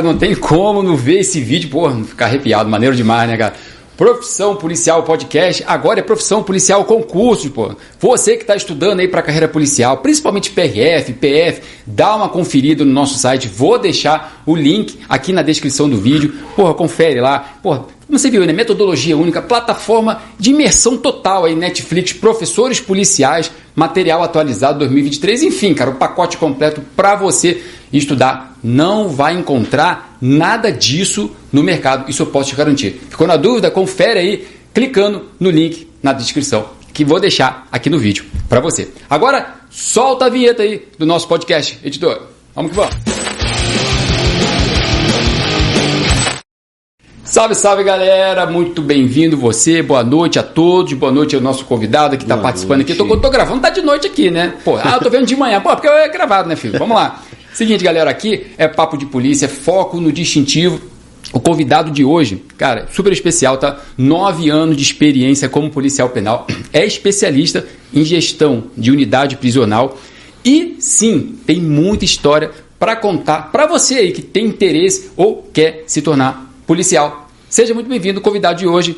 Galera, não tem como não ver esse vídeo, pô, ficar arrepiado, maneiro demais, né, cara? Profissão Policial Podcast, agora é Profissão Policial Concurso, pô. Você que está estudando aí para carreira policial, principalmente PRF, PF, dá uma conferida no nosso site. Vou deixar o link aqui na descrição do vídeo. Porra, confere lá. Porra, como você viu, né? Metodologia única, plataforma de imersão total aí, Netflix, professores policiais, material atualizado 2023, enfim, cara, o pacote completo para você estudar. Não vai encontrar nada disso no mercado, isso eu posso te garantir. Ficou na dúvida? Confere aí clicando no link na descrição que vou deixar aqui no vídeo para você. Agora, solta a vinheta aí do nosso podcast, editor. Vamos que vamos. Salve, salve galera, muito bem-vindo você, boa noite a todos, boa noite ao nosso convidado que está participando noite. aqui. Tô, tô gravando, tá de noite aqui, né? Pô, ah, eu tô vendo de manhã, pô, porque é gravado, né, filho? Vamos lá. Seguinte, galera, aqui é papo de polícia, foco no distintivo. O convidado de hoje, cara, super especial, tá? Nove anos de experiência como policial penal, é especialista em gestão de unidade prisional e sim, tem muita história para contar para você aí que tem interesse ou quer se tornar policial. Seja muito bem-vindo, convidado de hoje,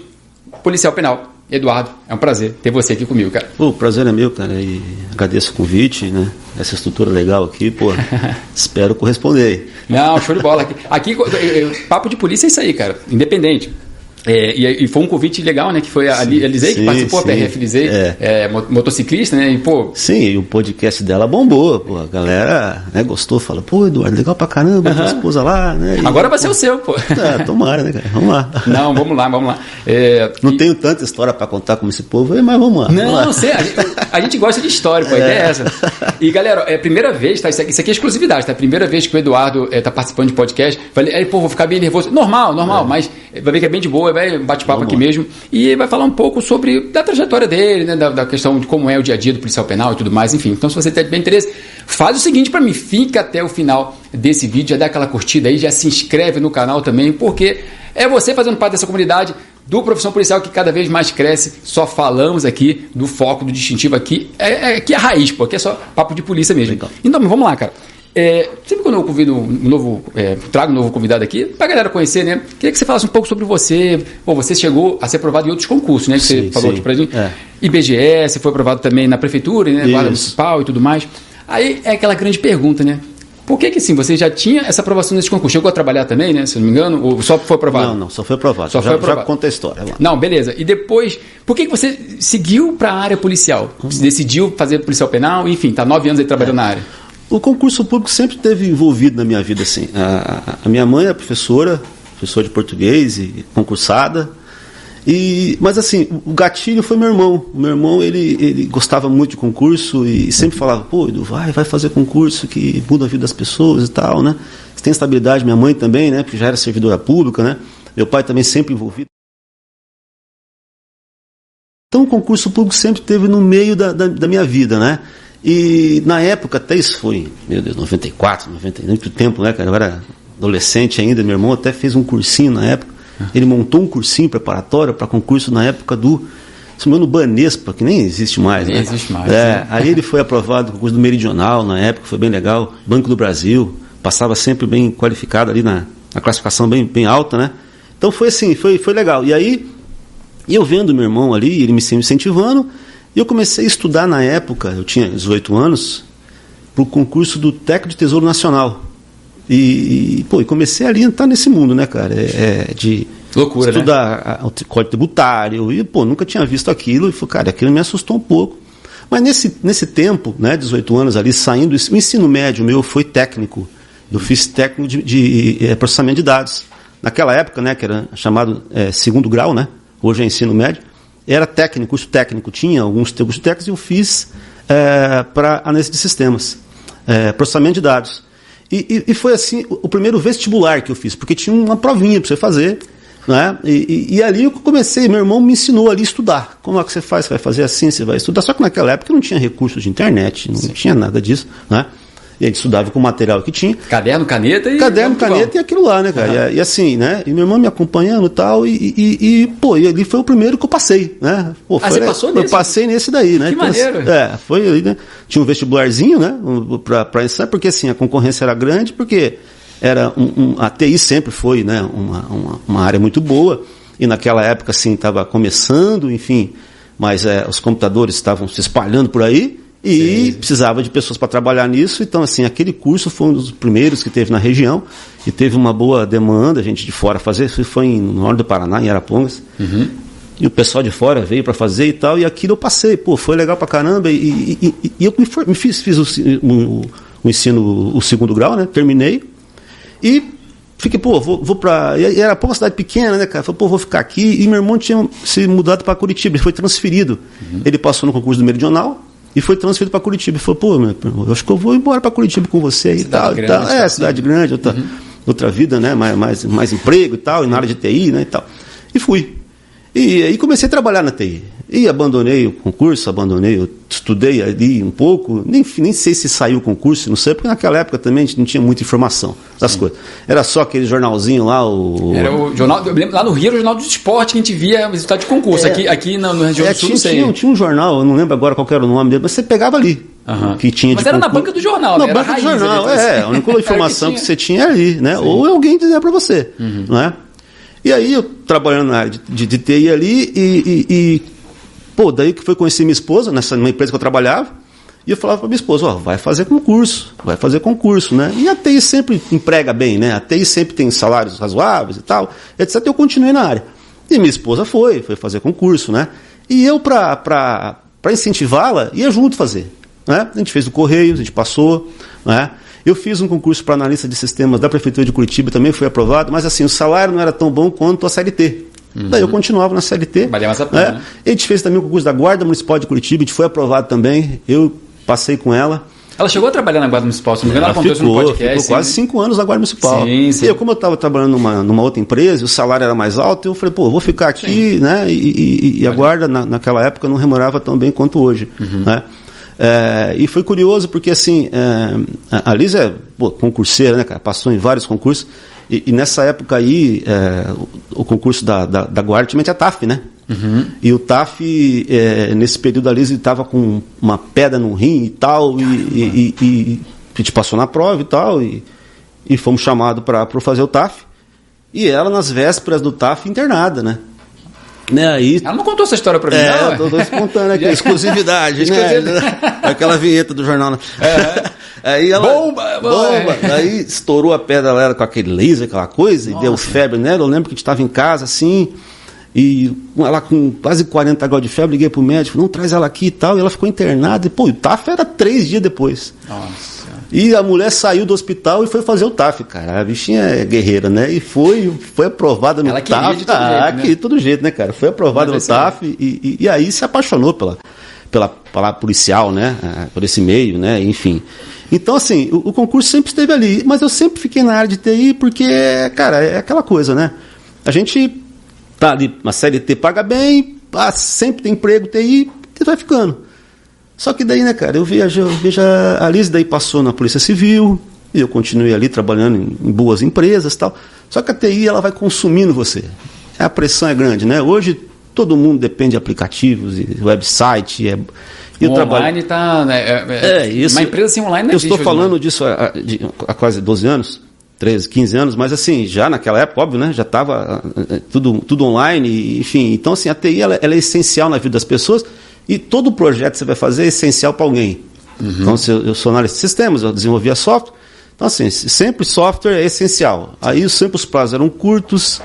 policial penal. Eduardo, é um prazer ter você aqui comigo, cara. Pô, o prazer é meu, cara, e agradeço o convite, né? Essa estrutura legal aqui, pô, espero corresponder. Não, show de bola. Aqui, aqui papo de polícia é isso aí, cara, independente. É, e, e foi um convite legal, né? Que foi a, a Lisei que sim, participou, a sim. PRF Lisei, É. é, mo- motociclista, né? E, pô, Sim, e o podcast dela bombou, pô, a galera né, gostou, fala, pô, Eduardo, legal pra caramba, tua esposa lá, né? E, agora vai ser o seu, pô. É, tomara, né, cara? Vamos lá. Não, vamos lá, vamos lá. É, Não e- tenho tanta história pra contar como esse povo, mas vamos lá. vamos Não, lá. não sei, a gente, a gente gosta de história, pô, a ideia é essa. E galera, é a primeira vez, tá? Isso aqui, isso aqui é exclusividade, tá? A primeira vez que o Eduardo é, tá participando de podcast. Falei, pô, vou ficar bem nervoso. Normal, normal, mas vai ver que é bem de boa, vai bate-papo aqui mesmo. E vai falar um pouco sobre da trajetória dele, né? Da, da questão de como é o dia a dia do policial penal e tudo mais, enfim. Então, se você tem bem interesse, faz o seguinte pra mim, fica até o final desse vídeo, já dá aquela curtida aí, já se inscreve no canal também, porque é você fazendo parte dessa comunidade do profissão policial que cada vez mais cresce. Só falamos aqui do foco, do distintivo aqui. É, é, aqui é a raiz, pô. Aqui é só papo de polícia mesmo. Legal. Então, vamos lá, cara. É, sempre quando eu convido um novo, é, trago um novo convidado aqui, pra galera conhecer, né? Queria que você falasse um pouco sobre você. Pô, você chegou a ser aprovado em outros concursos, né? Que você Sim, falou sim. aqui pra gente. É. IBGE, você foi aprovado também na prefeitura, né? Guarda municipal e tudo mais. Aí é aquela grande pergunta, né? Por que que assim, você já tinha essa aprovação nesse concurso? Chegou a trabalhar também, né? Se não me engano, ou só foi aprovado? Não, não, só foi aprovado. Só já, foi aprovado. já conta a história. Lá. Não, beleza. E depois, por que, que você seguiu para a área policial? Você decidiu fazer policial penal? Enfim, tá nove anos aí trabalhando na área. O concurso público sempre esteve envolvido na minha vida, assim. A, a minha mãe é professora, professora de português e concursada. E, mas assim, o gatilho foi meu irmão. O meu irmão, ele, ele gostava muito de concurso e sempre falava, pô, Edu, vai, vai fazer concurso que muda a vida das pessoas e tal, né? Você tem estabilidade, minha mãe também, né? Porque já era servidora pública, né? Meu pai também sempre envolvido. Então o concurso público sempre esteve no meio da, da, da minha vida, né? E na época, até isso foi, meu Deus, 94, 90, muito tempo, né, cara? Eu era adolescente ainda, meu irmão até fez um cursinho na época. Ele montou um cursinho preparatório para concurso na época do, se não me engano, Banespa, que nem existe mais, Nem né? existe mais, É, né? aí ele foi aprovado no concurso do Meridional na época, foi bem legal. Banco do Brasil, passava sempre bem qualificado ali na, na classificação bem, bem alta, né? Então foi assim, foi, foi legal. E aí, eu vendo meu irmão ali, ele me incentivando, e eu comecei a estudar na época, eu tinha 18 anos, para o concurso do técnico de Tesouro Nacional. E, e, pô, e comecei ali a entrar nesse mundo, né, cara? É, é de Loucura, né? estudar a- o código tributário, e, pô, nunca tinha visto aquilo, e cara, aquilo me assustou um pouco. Mas nesse, nesse tempo, né, 18 anos ali, saindo, o ensino médio meu foi técnico. Eu fiz técnico de, de, eh, processamento de dados. Naquela época, né, que era chamado eh, segundo grau, né, hoje é ensino médio, era técnico, curso técnico, tinha alguns cursos técnicos e eu fiz para análise de sistemas, eh, processamento de dados. E, e- e foi assim o, o primeiro vestibular que eu fiz, porque tinha uma provinha para você fazer. Né? E, e- e ali eu comecei, meu irmão me ensinou ali a estudar. Como é que você faz? Você vai fazer assim, você vai estudar. Só que naquela época não tinha recursos de internet, não tinha nada disso. Né? E a gente estudava com o material que tinha. Caderno, caneta e. Caderno, caneta e aquilo lá, né, cara? E, e assim, né? E meu irmão me acompanhando e tal, e, e, e, pô, e ali foi o primeiro que eu passei, né? Pô, Ah, foi, você passou Eu nesse? passei nesse daí, né? Que maneiro. É, foi ali, né? Tinha um vestibularzinho, né? Pra, pra ensaiar, porque assim, a concorrência era grande, porque era um, um, a TI sempre foi né, uma, uma, uma área muito boa, e naquela época assim estava começando, enfim, mas é, os computadores estavam se espalhando por aí e Sim. precisava de pessoas para trabalhar nisso. Então, assim, aquele curso foi um dos primeiros que teve na região e teve uma boa demanda, gente de fora fazer. Foi em, no norte do Paraná, em Arapongas. Uhum. E o pessoal de fora veio para fazer e tal, e aquilo eu passei. Pô, foi legal para caramba. E, e, e, e eu me, me, fiz, fiz o, o, o, ensino, o segundo grau, né? Terminei. E fiquei, pô, vou, vou para. E era uma cidade pequena, né, cara? Falei, pô, vou ficar aqui. E meu irmão tinha se mudado para Curitiba, ele foi transferido. Uhum. Ele passou no concurso do Meridional e foi transferido para Curitiba. Ele falou, pô, meu, eu acho que eu vou embora para Curitiba com você cidade e tal. Grande, e tal. É, cidade grande, outra, uhum. outra vida, né? Mais, mais, mais emprego e tal, e na área de TI, né? E tal. E fui. E aí comecei a trabalhar na TI. E abandonei o concurso, abandonei, eu estudei ali um pouco, nem, nem sei se saiu o concurso, não sei, porque naquela época também a gente não tinha muita informação das Sim. coisas. Era só aquele jornalzinho lá, o. Era o jornal, lá no Rio era o Jornal do Esporte que a gente via resultado de concurso. É, aqui, aqui na, no região é, do Sul, tinha, tinha, tinha, um jornal, eu não lembro agora qual era o nome dele, mas você pegava ali. Uhum. Que tinha mas era concurso. na banca do jornal, Na né? banca do jornal, é. A única informação que, que, você tinha ali, né? Sim. Ou alguém dizer para você, uhum. não é? E aí eu trabalhando na área de, de, de TI ali e, e, e, pô, daí que foi conhecer minha esposa, nessa numa empresa que eu trabalhava, e eu falava para minha esposa, ó, vai fazer concurso, vai fazer concurso, né? E a TI sempre emprega bem, né? A TI sempre tem salários razoáveis e tal, etc. Eu continuei na área. E minha esposa foi, foi fazer concurso, né? E eu, para incentivá-la, ia junto fazer. Né? A gente fez o Correio, a gente passou, né? Eu fiz um concurso para analista de sistemas da Prefeitura de Curitiba, também foi aprovado, mas assim, o salário não era tão bom quanto a CLT. Uhum. Daí eu continuava na CLT. Valia mais a pena, né? A gente fez também o concurso da Guarda Municipal de Curitiba, a gente foi aprovado também. Eu passei com ela. Ela chegou a trabalhar na Guarda Municipal, se não me engano, ela, ela ficou, no podcast. Ficou quase cinco anos na Guarda Municipal. Sim, sim. E eu, como eu estava trabalhando numa, numa outra empresa, o salário era mais alto, eu falei, pô, vou ficar aqui, sim. né? E, e, e a Guarda, na, naquela época, não remunerava tão bem quanto hoje, uhum. né? É, e foi curioso porque assim, é, a Liz é pô, concurseira, né, cara? Passou em vários concursos. E, e nessa época aí, é, o, o, concurso da, da, da Guarda tinha a TAF, né? Uhum. E o TAF, é, nesse período ali, ele estava com uma pedra no rim e tal, e, e, e, a gente passou na prova e tal, e, e fomos chamados para fazer o TAF. E ela, nas vésperas do TAF, internada, né? Né, aí... Ela não contou essa história pra mim, é, não? Tô, tô contando aqui, exclusividade, né? Aquela vinheta do jornal. Né? É. Aí ela. Bomba! Bomba! Aí estourou a pedra dela com aquele laser, aquela coisa, Nossa. e deu febre nela. Eu lembro que a gente estava em casa assim, e ela com quase 40 graus de febre, liguei pro médico, não traz ela aqui e tal, e ela ficou internada. E, pô, o TAF era três dias depois. Nossa. E a mulher saiu do hospital e foi fazer o TAF, cara. A bichinha é guerreira, né? E foi, foi aprovada no Ela TAF. De todo ah, jeito, né? de todo jeito, né, cara? Foi aprovada no TAF e, e, e, aí se apaixonou pela, pela palavra policial, né? Ah, por esse meio, né? Enfim. Então, assim, o, o, concurso sempre esteve ali. Mas eu sempre fiquei na área de TI porque, cara, é aquela coisa, né? A gente tá ali, uma CLT paga bem, ah, sempre tem emprego, TI, e vai ficando. Só que daí, né, cara, eu vejo, eu a Liz daí passou na Polícia Civil, e eu continuei ali trabalhando em, em boas empresas tal. Só que a TI ela vai consumindo você. A pressão é grande, né? Hoje todo mundo depende de aplicativos e website. É, e o online está. Né, é, é, é, isso. Uma empresa assim online não Eu estou falando disso há, há, quase 12 anos, 13, 15 anos, mas assim, já naquela época, óbvio, né? Já estava é, tudo, tudo online, enfim. Então, assim, a TI ela, ela é essencial na vida das pessoas e todo projeto que você vai fazer é essencial para alguém. Uhum. Então, se eu, eu sou analista de sistemas, eu desenvolvia software. Então, assim, sempre software é essencial. Aí sempre os prazos eram curtos, uh,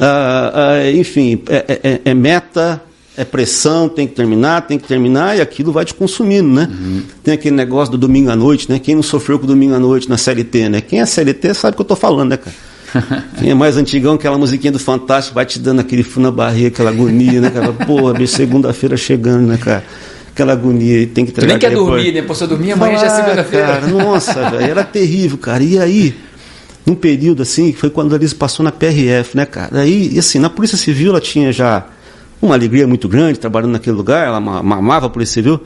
uh, enfim, é, é, é, é, meta, é pressão, tem que terminar, tem que terminar, e aquilo vai te consumindo, né? Uhum. Tem aquele negócio do domingo à noite, né? Quem não sofreu com o domingo à noite na CLT, né? Quem é CLT sabe o que eu estou falando, né, cara? Quem é mais antigão, aquela musiquinha do Fantástico vai te dando aquele fio na barriga, aquela agonia, né, cara? Porra, segunda-feira chegando, né, cara? Aquela agonia, tem que entregar. Tu nem quer dormir, né? Pô, se eu dormir amanhã ah, já é segunda-feira. Nossa, velho, era terrível, cara. E aí, num período assim, foi quando a Alice passou na PRF, né, cara? Aí, e assim, na Polícia Civil ela tinha já uma alegria muito grande trabalhando naquele lugar, ela mamava a Polícia Civil.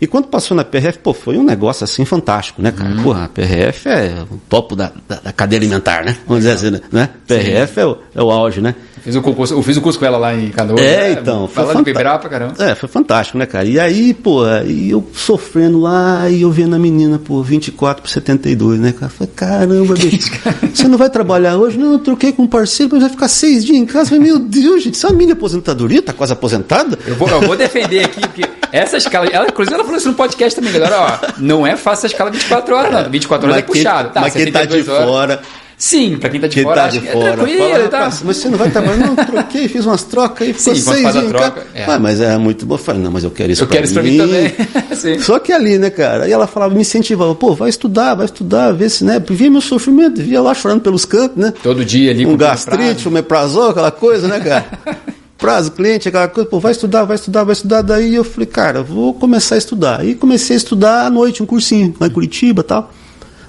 E quando passou na PRF, pô, foi um negócio assim fantástico, né, cara? Hum. Porra, a PRF é o topo da, da, da, cadeia alimentar, né? Vamos dizer assim, né? PRF é o, é o auge, né? Fiz o concurso, eu fiz o curso com ela lá em Canoas. É, então. Foi lá de vibrar pra caramba. É, foi fantástico, né, cara? E aí, pô, aí eu sofrendo lá e eu vendo a menina, pô, 24 por 72, né, cara? Falei, caramba, bicho, você não vai trabalhar hoje? Não, eu troquei com um parceiro, mas vai ficar seis dias em casa. Falei, meu Deus, gente, isso é uma mini aposentadoria? Tá quase aposentada? Eu vou, eu vou defender aqui, porque essa escala. Ela, inclusive, ela falou isso no podcast também, galera. Ó, não é fácil essa escala 24 horas, não. 24 horas mas é puxado. Tá, mas quem tá de horas. fora. Sim, pra quem tá de quem fora, tá de acho fora, é tranquilo, fala, tá? rapaz, mas você não vai trabalhar, não, troquei, fiz umas trocas aí, ficou Sim, seis a em troca, é. Ah, mas é muito bom. Eu falei, não, mas eu quero isso Eu quero isso pra mim também. Sim. Só que ali, né, cara? E ela falava, me incentivava, pô, vai estudar, vai estudar, vê se, né? Via meu sofrimento, via lá chorando pelos cantos, né? Todo dia ali Um com gastrite, um meprazol, aquela coisa, né, cara? Prazo, cliente, aquela coisa, pô, vai estudar, vai estudar, vai estudar. Daí eu falei, cara, vou começar a estudar. Aí comecei a estudar à noite, um cursinho, lá em Curitiba e tal.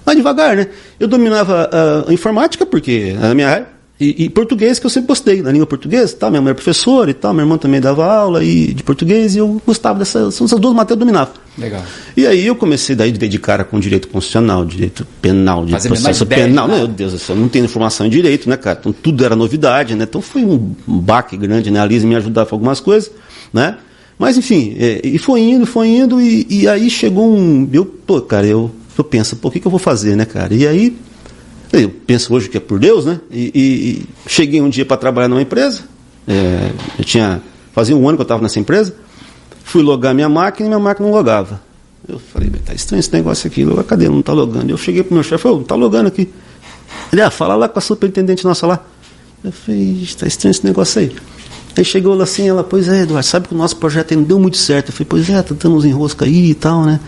Mas devagar, né? Eu dominava a informática, porque a minha área. E, e, português que eu sempre gostei, na língua portuguesa, tal, minha mãe era professora e tal, minha irmã também dava aula e de português e eu gostava dessas, essas duas matérias dominava. Legal. E aí eu comecei daí de cara com direito constitucional, direito penal, de Fazer processo ideia, penal. né? Meu Deus do céu, eu não tenho informação em direito, né, cara? Então tudo era novidade, né? Então foi um baque grande, né? A Lisa me ajudava com algumas coisas, né? Mas enfim, é, e foi indo, foi indo, e, e aí chegou um. Eu, pô, cara, eu, eu penso, pô, o que, que eu vou fazer, né, cara? E aí eu penso hoje que é por Deus, né? E, e- e cheguei um dia para trabalhar numa empresa. é, eu tinha. Fazia um ano que eu estava nessa empresa. Fui logar minha máquina e minha máquina não logava. Eu falei, tá estranho esse negócio aqui. Logo, cadê? Não tá logando. Eu cheguei pro meu chefe, falei, "Ô, não tá logando aqui. Ele, ah, fala lá com a superintendente nossa lá. Eu falei, "Ixi, tá estranho esse negócio aí. Aí chegou assim, ela, pois é, Eduardo, sabe que o nosso projeto não deu muito certo. Eu falei, pois é, tá dando uns enroscos aí e tal, né?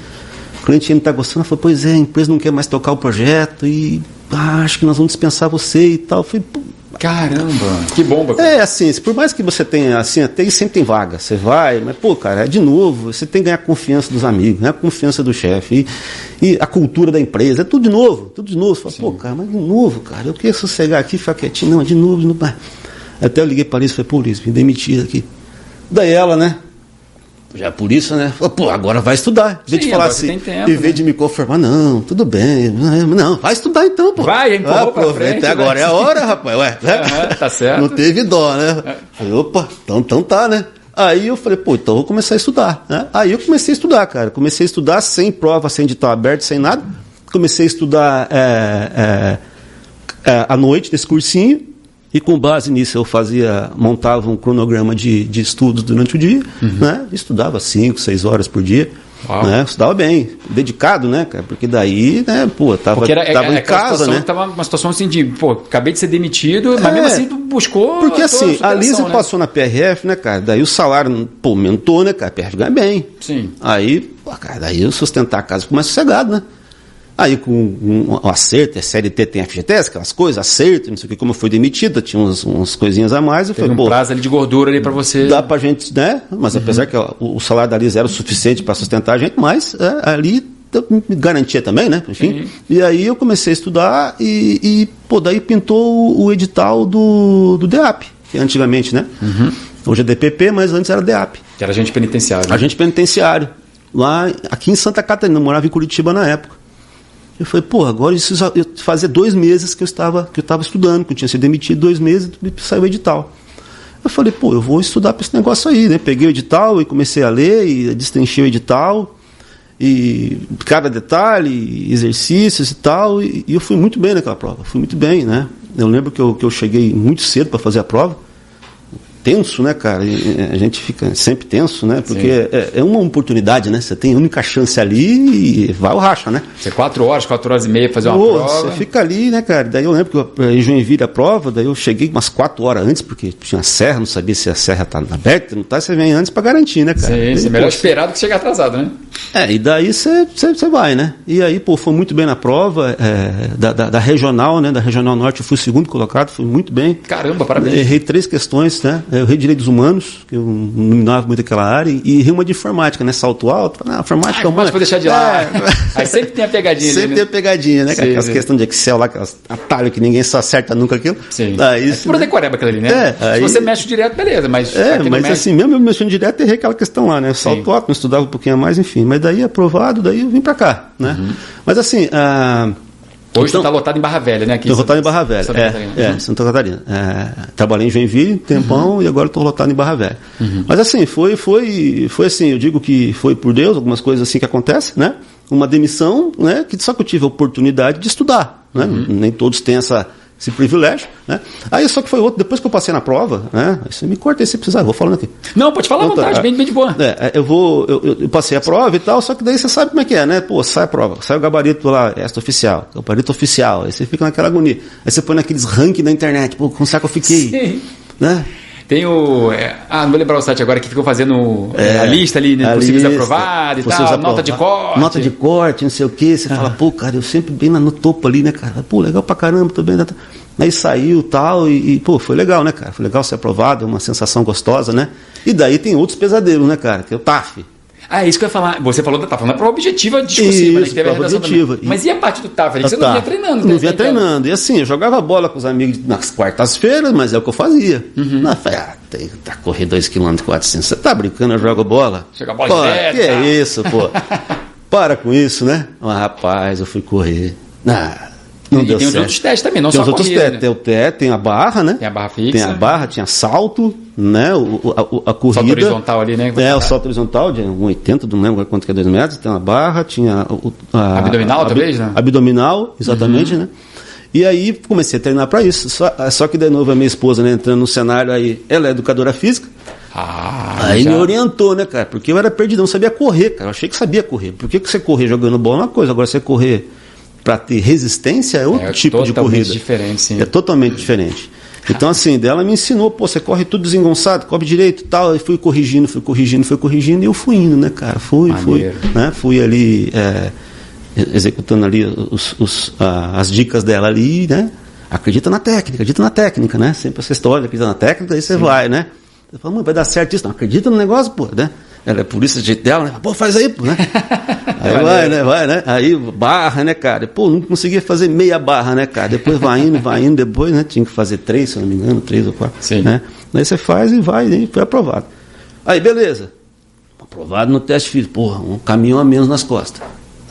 O cliente não tá gostando, ela falou, pois é, a empresa não quer mais tocar o projeto e ah, acho que nós vamos dispensar você e tal. Eu falei, pô, Caramba, que bomba. cara. é assim, por mais que você tenha, assim, até sempre tem vaga, você vai, mas, pô, cara, é de novo, você tem que ganhar a confiança dos amigos, né? a confiança do chefe, e, e a cultura da empresa, é tudo de novo, tudo de novo. Você fala, pô, cara, mas de novo, cara, eu queria sossegar aqui, ficar quietinho, não, de novo, de novo. Até eu liguei para isso e falei, pô, Liz, me demitiram aqui. Daí ela, né? Já por isso, né? Pô, agora vai estudar. Em vez de falar assim, tem tempo, em vez né? de me conformar, não, tudo bem, não, vai estudar então, pô. Vai, empurrou pra aproveita, frente, agora vai. é a hora, rapaz, ué. né? Aham, tá certo. Não teve dó, né? Falei, opa, então, então tá, né? Aí eu falei, pô, então vou começar a estudar, né? Aí eu comecei a estudar, cara. Comecei a estudar sem prova, sem edital aberto, sem nada. Comecei a estudar é, é, é, à noite desse cursinho. E com base nisso eu fazia, montava um cronograma de, de estudos durante o dia, né? Estudava cinco, seis horas por dia. Uhum. Uau. Né? Estudava bem, dedicado, né, cara? Porque daí, né, pô, tava, Porque era, tava era em aquela casa, né? tava uma situação assim de, pô, acabei de ser demitido, mas É. mesmo assim tu buscou. Porque assim, a Lisa né? passou na PRF, né, cara? Daí o salário, pô, aumentou, né, cara? A PRF ganha bem. Sim. Aí, pô, cara, daí eu sustentar a casa ficou mais sossegado, né? Aí com um, um acerto, é CLT tem FGTS, aquelas coisas, acerto, não sei o que, como fui demitida, tinha uns, umas coisinhas a mais, eu Teve falei, um pô, prazo ali de gordura ali pra você. dá pra gente, né? Mas apesar que o, o salário da Lisa era o suficiente para sustentar a gente, mas é, ali garantia também, né? Enfim. E aí eu comecei a estudar e, e, pô, daí pintou o, o edital do, do DEAP, que antigamente, né? Hoje é DPP, mas antes era DEAP. Que era agente penitenciário. Agente penitenciário. Lá, aqui em Santa Catarina, eu morava em Curitiba na época. Eu falei, pô, agora isso fazia dois meses que eu estava que eu estava estudando, que eu tinha sido demitido dois meses e saiu o edital. Eu falei, pô, eu vou estudar para esse negócio aí, né? Peguei o edital e comecei a ler e destrinchei o edital e cada detalhe, exercícios e tal, e, e eu fui muito bem naquela prova, fui muito bem, né? Eu lembro que eu, que eu cheguei muito cedo para fazer a prova, tenso, né, cara? E, a gente fica sempre tenso, né? Porque é, é uma oportunidade, né? Você tem a única chance ali e vai o racha, né? Você quatro horas, quatro horas e meia fazer uma Pô, prova. Você fica ali, né, cara? Daí eu lembro que eu, em Joinville a prova, daí eu cheguei umas quatro horas antes, porque tinha serra, não sabia se a serra tá aberta, não tá, você vem antes para garantir, né, cara? Sim, Daí, sim, pô, melhor esperar do que chegar atrasado, né? é, e daí você você vai, né? E aí, pô, foi muito bem na prova, é, da, da, da regional, né? Da regional norte, eu fui segundo colocado, fui muito bem. Caramba, parabéns. Errei três questões, né? Eu errei direitos humanos, que eu não dominava muito aquela área, e errei uma de informática, né? Salto alto. Não, informática é uma. Mas vou deixar de lado. É. Aí sempre tem a pegadinha Sempre ali, tem né? a pegadinha, né? Sim, Aquelas sim. questões de Excel lá, aquelas atalhos que ninguém só acerta nunca aquilo. Sim. Daí, é pura decoreba aquilo ali, né? É, Se aí- você mexe direto, beleza, mas. É, mas mexe. assim, mesmo eu mexendo direto, errei aquela questão lá, né? Salto alto, não estudava um pouquinho a mais, enfim. Mas daí aprovado, daí eu vim pra cá, né? Uhum. Mas assim, ah, Hoje então, tu tá lotado em Barra Velha, né? Tô lotado em Barra Velha, Santa é, Catarina. É, uhum. Santa Catarina. É, trabalhei em Joinville tempão uhum. e agora estou lotado em Barra Velha. Uhum. Mas assim, foi, foi, foi assim, eu digo que foi por Deus, algumas coisas assim que acontecem, né? Uma demissão, né? Que só que eu tive a oportunidade de estudar, né? Uhum. Nem todos têm essa esse privilégio, né? Aí só que foi outro, depois que eu passei na prova, né? Você me corta aí se precisar, vou falando aqui. Não, pode falar à vontade, bem, bem de boa. É, é, eu vou, eu, eu, passei a prova e tal, só que daí você sabe como é que é, né? Pô, sai a prova, sai o gabarito lá, esta oficial, gabarito oficial, aí você fica naquela agonia. Aí você põe naqueles rankings da internet, pô, como será que eu fiquei? Sim. Né? Tem o. É, ah, não vou lembrar o site agora que ficou fazendo é, a lista ali, né, possíveis aprovados e tal, nota de corte. Nota de corte, não sei o quê. Você ah. fala, pô, cara, eu sempre bem no topo ali, né, cara? Pô, legal pra caramba, tô bem. Né? Aí saiu tal, e, e, pô, foi legal, né, cara? Foi legal ser aprovado, uma sensação gostosa, né? E daí tem outros pesadelos, né, cara? Que é o TAF. Ah, é isso que eu ia falar. Você falou da TAF, falando prova objetiva discursiva, isso, né? Que teve a redação objetiva. Também. Mas e a parte do TAF? Você não vinha treinando, né? Não vinha treinando. E assim, eu jogava bola com os amigos nas quartas-feiras, mas é o que eu fazia. Uhum. Na ah, tem, tá correr 2,4 km 400. Você tá brincando, eu jogo bola? Chega a bola pô, Que é isso, pô. Para com isso, né? Mas, rapaz, eu fui correr. Ah, não e deu tem certo. os outros testes também, não tem só os outros corrida, testes. Né? Tem o teste, tem a barra, né? Tem a barra fixa. Tem a barra, tinha salto, né? O, a, a, corrida. Salto horizontal ali, né? É, o salto horizontal, de 1,80, não lembro quanto que é 2 metros. Tem uma barra, tinha. O, a, abdominal, talvez, né? Abdominal, exatamente, uhum. né? E aí comecei a treinar para isso. Só, só que de novo a minha esposa, né, entrando no cenário aí, ela é educadora física. Ah, aí já... me orientou, né, cara? Porque eu era perdido, não sabia correr, cara. Eu achei que sabia correr. Por que, que você correr jogando bola é uma coisa, agora você correr para ter resistência é outro é, tipo de corrida. Diferente, sim. É totalmente diferente. Então, assim, dela me ensinou, pô, você corre tudo desengonçado, corre direito e tal. E fui corrigindo, fui corrigindo, fui corrigindo, e eu fui indo, né, cara? Fui, Maneiro. fui. Né? Fui ali é, executando ali os, os, as dicas dela ali, né? Acredita na técnica, acredita na técnica, né? Sempre essa história, acredita na técnica, aí você Sim. vai, né? Você fala, mãe, vai dar certo isso. Não, acredita no negócio, pô, né? Ela é polícia de dela, né? Pô, faz aí, pô, né? Aí vai, né? Vai, né? Aí barra, né, cara? Pô, não conseguia fazer meia barra, né, cara? Depois vai indo, vai indo, depois, né? Tinha que fazer três, se eu não me engano, três ou quatro. Sim. Né? Aí você faz e vai, e foi aprovado. Aí, beleza. Aprovado no teste físico. Porra, um caminhão a menos nas costas.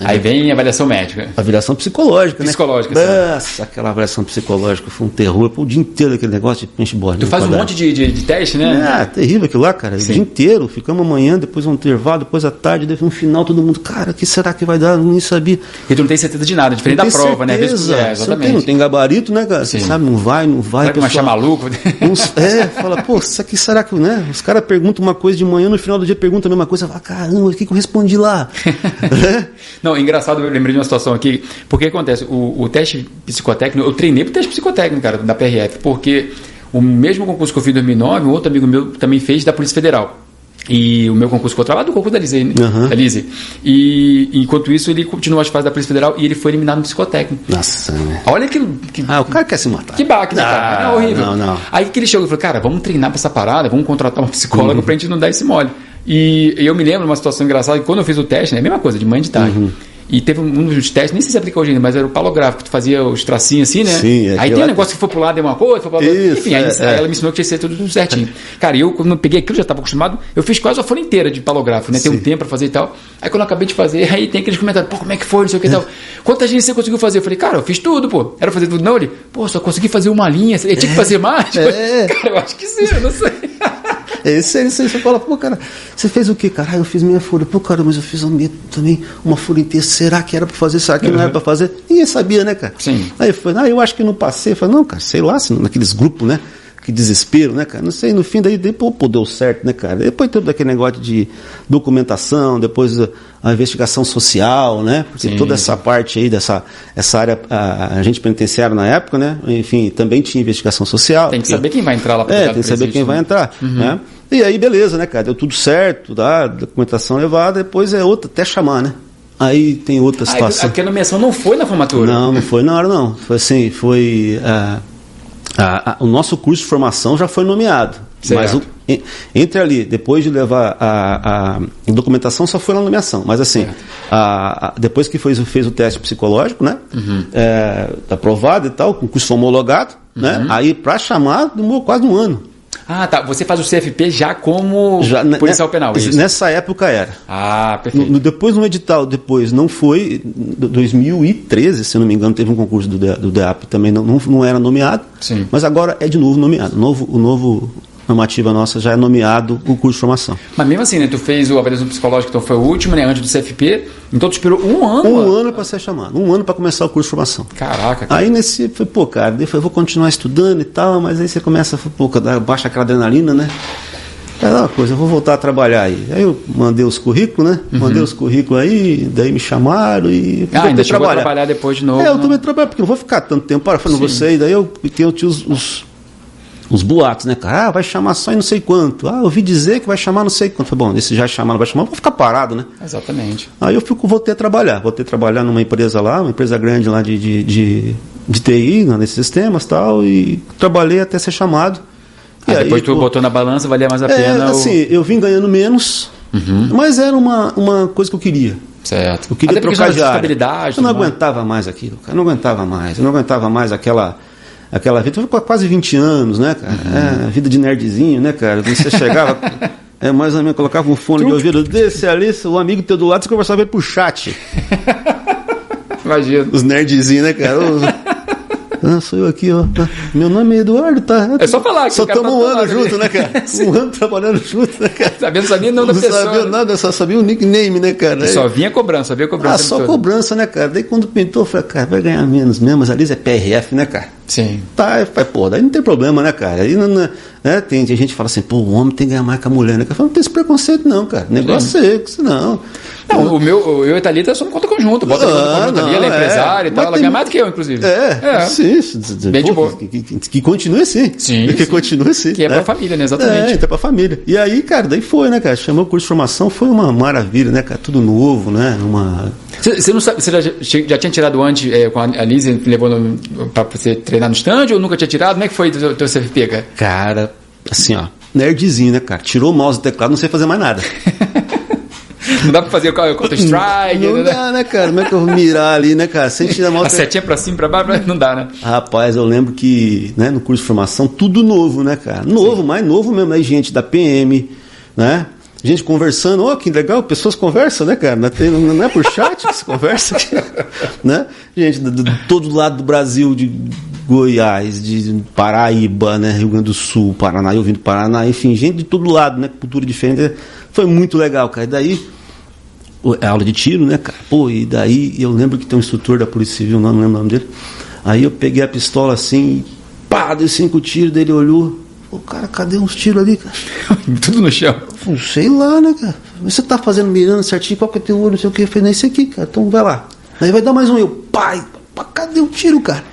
Aí vem a avaliação médica. Avaliação psicológica, psicológica né? Psicológica, Nossa, aquela avaliação psicológica foi um terror. Pô, o dia inteiro aquele negócio de peixe bola. Tu faz um monte de, de, de, teste, né? É, terrível aquilo lá, cara. Sim. O dia inteiro. Ficamos amanhã, depois um intervalo, depois à tarde, depois no final todo mundo, cara, o que será que vai dar? Eu nem sabia. E tu não tem certeza de nada, diferente da prova, né? certeza. né? Vezes, é, exatamente. Não tem, não tem gabarito, né, cara? Sim. Você sabe, não vai, não vai. Será que vai achar maluco? Uns, é, fala, pô, isso aqui será que, né? Os caras perguntam uma coisa de manhã, no final do dia perguntam a mesma coisa. Fala, caramba, o que, que eu respondi lá? é? Não, engraçado, eu lembrei de uma situação aqui, porque acontece, o, o teste psicotécnico, eu treinei para o teste psicotécnico, cara, da PRF, porque o mesmo concurso que eu fiz em 2009, um outro amigo meu também fez da Polícia Federal. E o meu concurso contra lá do concurso da Lise, uhum. da Lise. E enquanto isso, ele continuou as fases da Polícia Federal e ele foi eliminado no psicotécnico. Nossa, né? Olha que, que. Ah, o cara quer se matar. Que baque, né, cara? é horrível. Não, não. Aí que ele chegou e falou, cara, vamos treinar pra essa parada, vamos contratar um psicólogo uhum. pra gente não dar esse mole. E eu me lembro de uma situação engraçada que quando eu fiz o teste, né, a mesma coisa, de manhã de tarde. Uhum. E teve um dos testes, nem sei se aplica hoje ainda, mas era o palográfico, tu fazia os tracinhos assim, né? Sim, é Aí tem um negócio que foi pro lado é uma coisa, foi pro lado Isso, Enfim, aí, é, aí, ela me ensinou que tinha que ser tudo certinho. Cara, eu quando eu peguei aquilo, já estava acostumado, eu fiz quase a folha inteira de palográfico, né? Tem um tempo para fazer e tal. Aí quando eu acabei de fazer, aí tem aqueles comentários, pô, como é que foi, não sei o que e tal. Quantas linhas você conseguiu fazer? Eu falei, cara, eu fiz tudo, pô. Era fazer tudo, não? Ele, pô, só consegui fazer uma linha, eu tinha que é. fazer mais? É. Cara, eu acho que sim, eu não sei. É isso aí, isso aí. Você fala, pô, cara, você fez o quê, cara? Ah, eu fiz minha folha. Pô, cara, mas eu fiz também uma folha inteira. Será que era para fazer? Será que uhum. não era para fazer? Ninguém sabia, né, cara? Sim. Aí foi, ah, eu acho que não passei. Eu falei, não, cara, sei lá, se naqueles grupos, né? Que desespero, né, cara? Não sei, no fim daí, depois pô, deu certo, né, cara? Depois teve daquele negócio de documentação, depois a, investigação social, né? Porque Sim. toda essa parte aí dessa essa área, a, a gente penitenciário na época, né? Enfim, também tinha investigação social. Tem que porque, saber quem vai entrar lá É, tem que saber quem né? vai entrar, uhum. né? E aí, beleza, né, cara? Deu tudo certo, tá? documentação levada, depois é outra, até chamar, né? Aí tem outra situação. Ah, a nomeação não foi na formatura? Não, não foi na hora, não. Foi assim, foi. Uh, a, a, o nosso curso de formação já foi nomeado. Certo. Mas o, entre ali, depois de levar a, a, documentação, só foi na nomeação. Mas assim, a, depois que fez, fez o teste psicológico, né? Uhum. É, aprovado e tal, com o curso homologado, né? uhum. né? Aí para chamar demorou quase um ano. Ah, tá. Você faz o CFP já como Já, né, policial penal, é isso? Nessa época era. Ah, perfeito. no- depois no edital, depois não foi. do- 2013, se não me engano, teve um concurso do, do DEAP também, não, não, não era nomeado. Sim. Mas agora é de novo nomeado. O novo, o novo normativa nossa já é nomeado o curso de formação. Mas mesmo assim, né? Tu fez o avaliação psicológica, então foi o último, né? Antes do CFP. Então tu esperou um ano. Um ano para ser chamado, um ano para começar o curso de formação. Caraca, cara. Aí nesse, foi, pô, cara, daí eu falei, vou continuar estudando e tal, mas aí você começa, pô, baixa aquela adrenalina, né? É uma coisa, eu vou voltar a trabalhar aí. Aí eu mandei os currículos, né? Mandei os currículos aí, daí me chamaram e Uhum. Ah, ainda a trabalhar depois de novo. É, eu né? também trabalho, porque não vou ficar tanto tempo para falando Sim. você, daí eu, eu tinha os, os, os boatos, né, cara? Ah, vai chamar só em não sei quanto. Ah, eu ouvi dizer que vai chamar não sei quanto. Falei, bom, esse já chamar, não vai chamar, vou ficar parado, né? Exatamente. Aí eu fico, voltei a trabalhar. Voltei a trabalhar numa empresa lá, uma empresa grande lá de, de, de, de TI, né, nesses sistemas e tal, e trabalhei até ser chamado. Ah, E aí, depois tu pô, botou na balança, valia mais a é, pena. o- assim, eu vim ganhando menos, mas era uma, uma coisa que eu queria. Certo. Eu queria Até trocar de área. Eu não mais. aguentava mais aquilo, cara. Eu não aguentava mais. Eu não aguentava mais aquela, aquela vida. Fui quase 20 anos, né, cara? Uhum. É, vida de nerdzinho, né, cara? Você chegava. É mais ou menos, colocava um fone de ouvido desse ali, o amigo teu do lado, você conversava ele pro chat. Imagina. Os nerdzinhos, né, cara? Ah, sou eu aqui, ó. Meu nome é Eduardo, tá? É só falar que Só estamos um ano junto, né, cara? Um ano trabalhando junto, né, cara? Sabia, não sabia não da Não pessoa. sabia né? nada, só sabia o nickname, né, cara? Só vinha cobrança, vinha cobrança. Ah, só cobrança, né, cara? Daí quando pintou, eu falei, cara, vai ganhar menos mesmo, mas ali é PRF, né, cara? Sim. Tá, eu falei, pô, daí não tem problema, né, cara? Aí não, não- né, tem, tem gente que fala assim, pô, o homem tem que ganhar mais que a mulher, né? Eu falo, não tem esse preconceito, não, cara. Negócio é esse, não. Não, o meu, eu e a Thalita somos conta conjunto. Bota a conta Ah, conjunto ali, não, ela é é. empresária e tal. Ela tem- ganha mais do que eu, inclusive. É, sim, isso, d- d- Bem de boa. Que, que, que continue assim. Sim, Que sim. continue assim. Que é pra família, né? Exatamente. É, então é pra família. E aí, cara, daí foi, né, cara? Chamou o curso de formação, foi uma maravilha, né, cara? Tudo novo, né? Uma. Você, não sabe, você já, já tinha tirado antes é, com a a que levou pra você treinar no stand ou nunca tinha tirado? Como é que foi o teu, teu CFP, cara? Assim, ó, nerdzinho, né, cara? Tirou o mouse e teclado, não sei fazer mais nada. Não dá pra fazer o Counter-Strike, Não né? dá, né, cara? Como é que eu vou mirar ali, né, cara? Sem tirar A mouse. setinha pra cima, pra baixo, não dá, né? Rapaz, eu lembro que, né, no curso de formação, tudo novo, né, cara? Novo, mais novo mesmo, aí gente da PM, né? Gente conversando, ó, que legal, pessoas conversam, né, cara? Não é- é por chat que se conversa, né? Gente de, todo lado do Brasil, de Goiás, de Paraíba, né, Rio Grande do Sul, Paraná, eu vim do Paraná, enfim, gente de todo lado, né, cultura diferente. Foi muito legal, cara. E daí, é aula de tiro, né, cara? Pô, e daí eu lembro que tem um instrutor da Polícia Civil, não, não lembro o nome dele. Aí eu peguei a pistola assim, pá, dei cinco tiros, daí ele olhou. Pô, cara, cadê uns tiros ali, cara? Tudo no chão. Falei, sei lá, né, cara? Você tá fazendo mirando certinho, qual que é teu olho, não sei o que. Eu falei, nesse aqui, cara, então vai lá. Daí vai dar mais um, eu, pai, cadê o tiro, cara?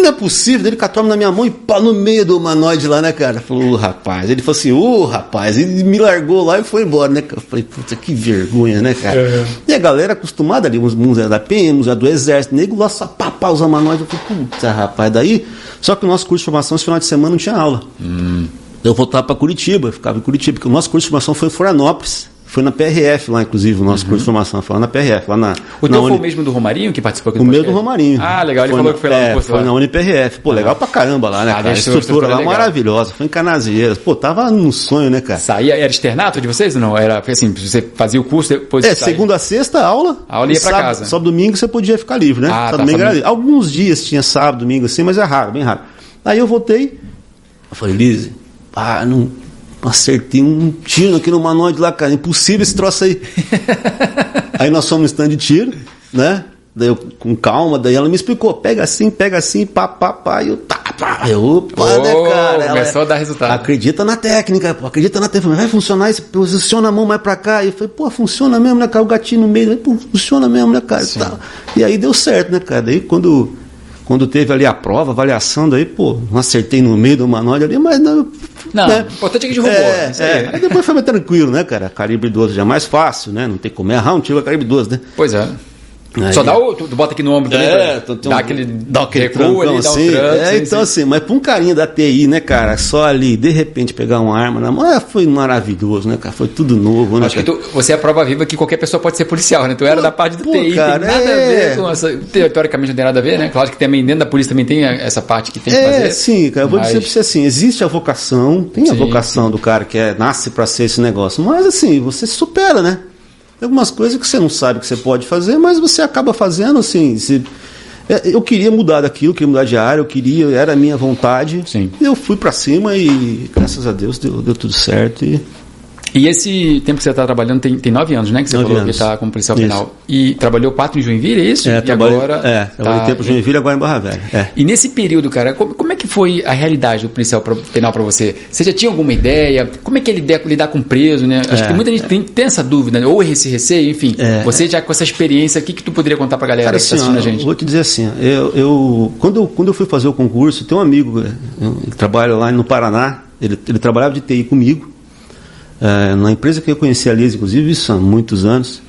Ele não é possível, ele catou na minha mão e pá, no meio do humanoide lá, né, cara? Falou, ô rapaz. Ele falou assim, ô rapaz, e me largou lá e foi embora, né? cara? Eu falei, puta, que vergonha, né, cara? É. E a galera acostumada ali, uns, uns era da PM, uns era do Exército, nego lá só pá, pá, os humanoides. Eu falei, puta, rapaz, daí. Só que o nosso curso de formação, esse final de semana, não tinha aula. Eu voltava para Curitiba, ficava em Curitiba, porque o nosso curso de formação foi em Florianópolis. Foi na PRF lá, inclusive, o nosso curso de formação foi lá na PRF, lá na. Uhum. O na teu foi Uni- o mesmo do Romarinho que participou aqui o do meu do podcast? Romarinho. Ah, legal. Ele Foi falou na- que foi lá é, no. Foi lá. na UniPRF. Pô, legal pra caramba lá, né, Ah, cara? A estrutura lá legal. maravilhosa. Foi em Canaseiras. Pô, tava num sonho, né, cara? Saía, era externato de vocês ou não? Era foi assim, você fazia o curso, depois É, saía? segunda a sexta, aula. A aula ia pra sábado- casa. Só domingo você podia ficar livre, né? Ah, Só tá, domingo era família. livre. Alguns dias tinha sábado, domingo assim, mas é raro, bem raro. Aí eu voltei, eu falei, Lise, ah, não acertei um tiro aqui no humanoide lá, cara. Impossível esse troço aí. aí nós fomos no stand de tiro, né? Daí eu, com calma, daí ela me explicou, pega assim, pega assim, pá, pá, pá, e eu, tá, pá, eu, opa, Oh, né, cara? Ela, começou a dar resultado. Acredita na técnica, pô, acredita na técnica. Vai funcionar, você posiciona a mão mais pra cá. E eu falei, pô, funciona mesmo, né, cara? O gatinho no meio, pô, funciona mesmo, né, cara? E, tal. e aí deu certo, né, cara? Daí quando, quando teve ali a prova, avaliação, daí, pô, não acertei no meio do manual ali, mas não. Não, né? o importante é que derrubou. É, aí. é. Aí depois foi mais tranquilo, né, cara? Calibre 12 já é mais fácil, né? Não tem como errar um tiro a calibre 12, né? Pois é. Aí, Só dá o. Tu bota aqui no ombro também. É, tu, dá aquele. Dá aquele recuo ali, assim. Um tranco, é, então sim. assim, mas pra um carinha da TI, né, cara? Só ali, de repente, pegar uma arma na mão, é, foi maravilhoso, né, cara? Foi tudo novo, né? Acho que tu, você é a prova viva que qualquer pessoa pode ser policial, né? Tu era pô, da parte do pô, TI, cara, tem nada é... a ver com essa. Teoricamente não tem nada a ver, né? Claro que também dentro da polícia também tem essa parte que tem que é, fazer. Sim, cara, eu vou mas... dizer pra você assim: existe a vocação, tem sim, a vocação do cara que é, nasce pra ser esse negócio, mas assim, você se supera, né? Tem algumas coisas que você não sabe que você pode fazer, mas você acaba fazendo assim. Se, é, eu queria mudar daquilo, queria mudar de área, eu queria, era a minha vontade. Sim. Eu fui para cima e graças a Deus deu, deu tudo certo. E e esse tempo que você está trabalhando tem, tem nove anos, né? Que você falou anos. que está como policial isso. penal. E trabalhou quatro em Joinville, é isso? É, e trabalhei, agora. É, trabalhei tá... tempo em Joinville agora em Barra Velha. É. E nesse período, cara, como, como, é que foi a realidade do policial penal para você? Você já tinha alguma ideia? Como é que ele lidar, lidar com preso, né? Acho é, que muita gente tem, tem, essa dúvida, né? ou esse receio, enfim. É. você já com essa experiência, o que, que tu poderia contar para a galera cara, que está assistindo a gente? Vou te dizer assim, eu, eu, quando, eu, quando eu fui fazer o concurso, tem um amigo que trabalha lá no Paraná, ele, ele trabalhava de TI comigo é, na empresa que eu conheci a Liz, inclusive, isso há muitos anos.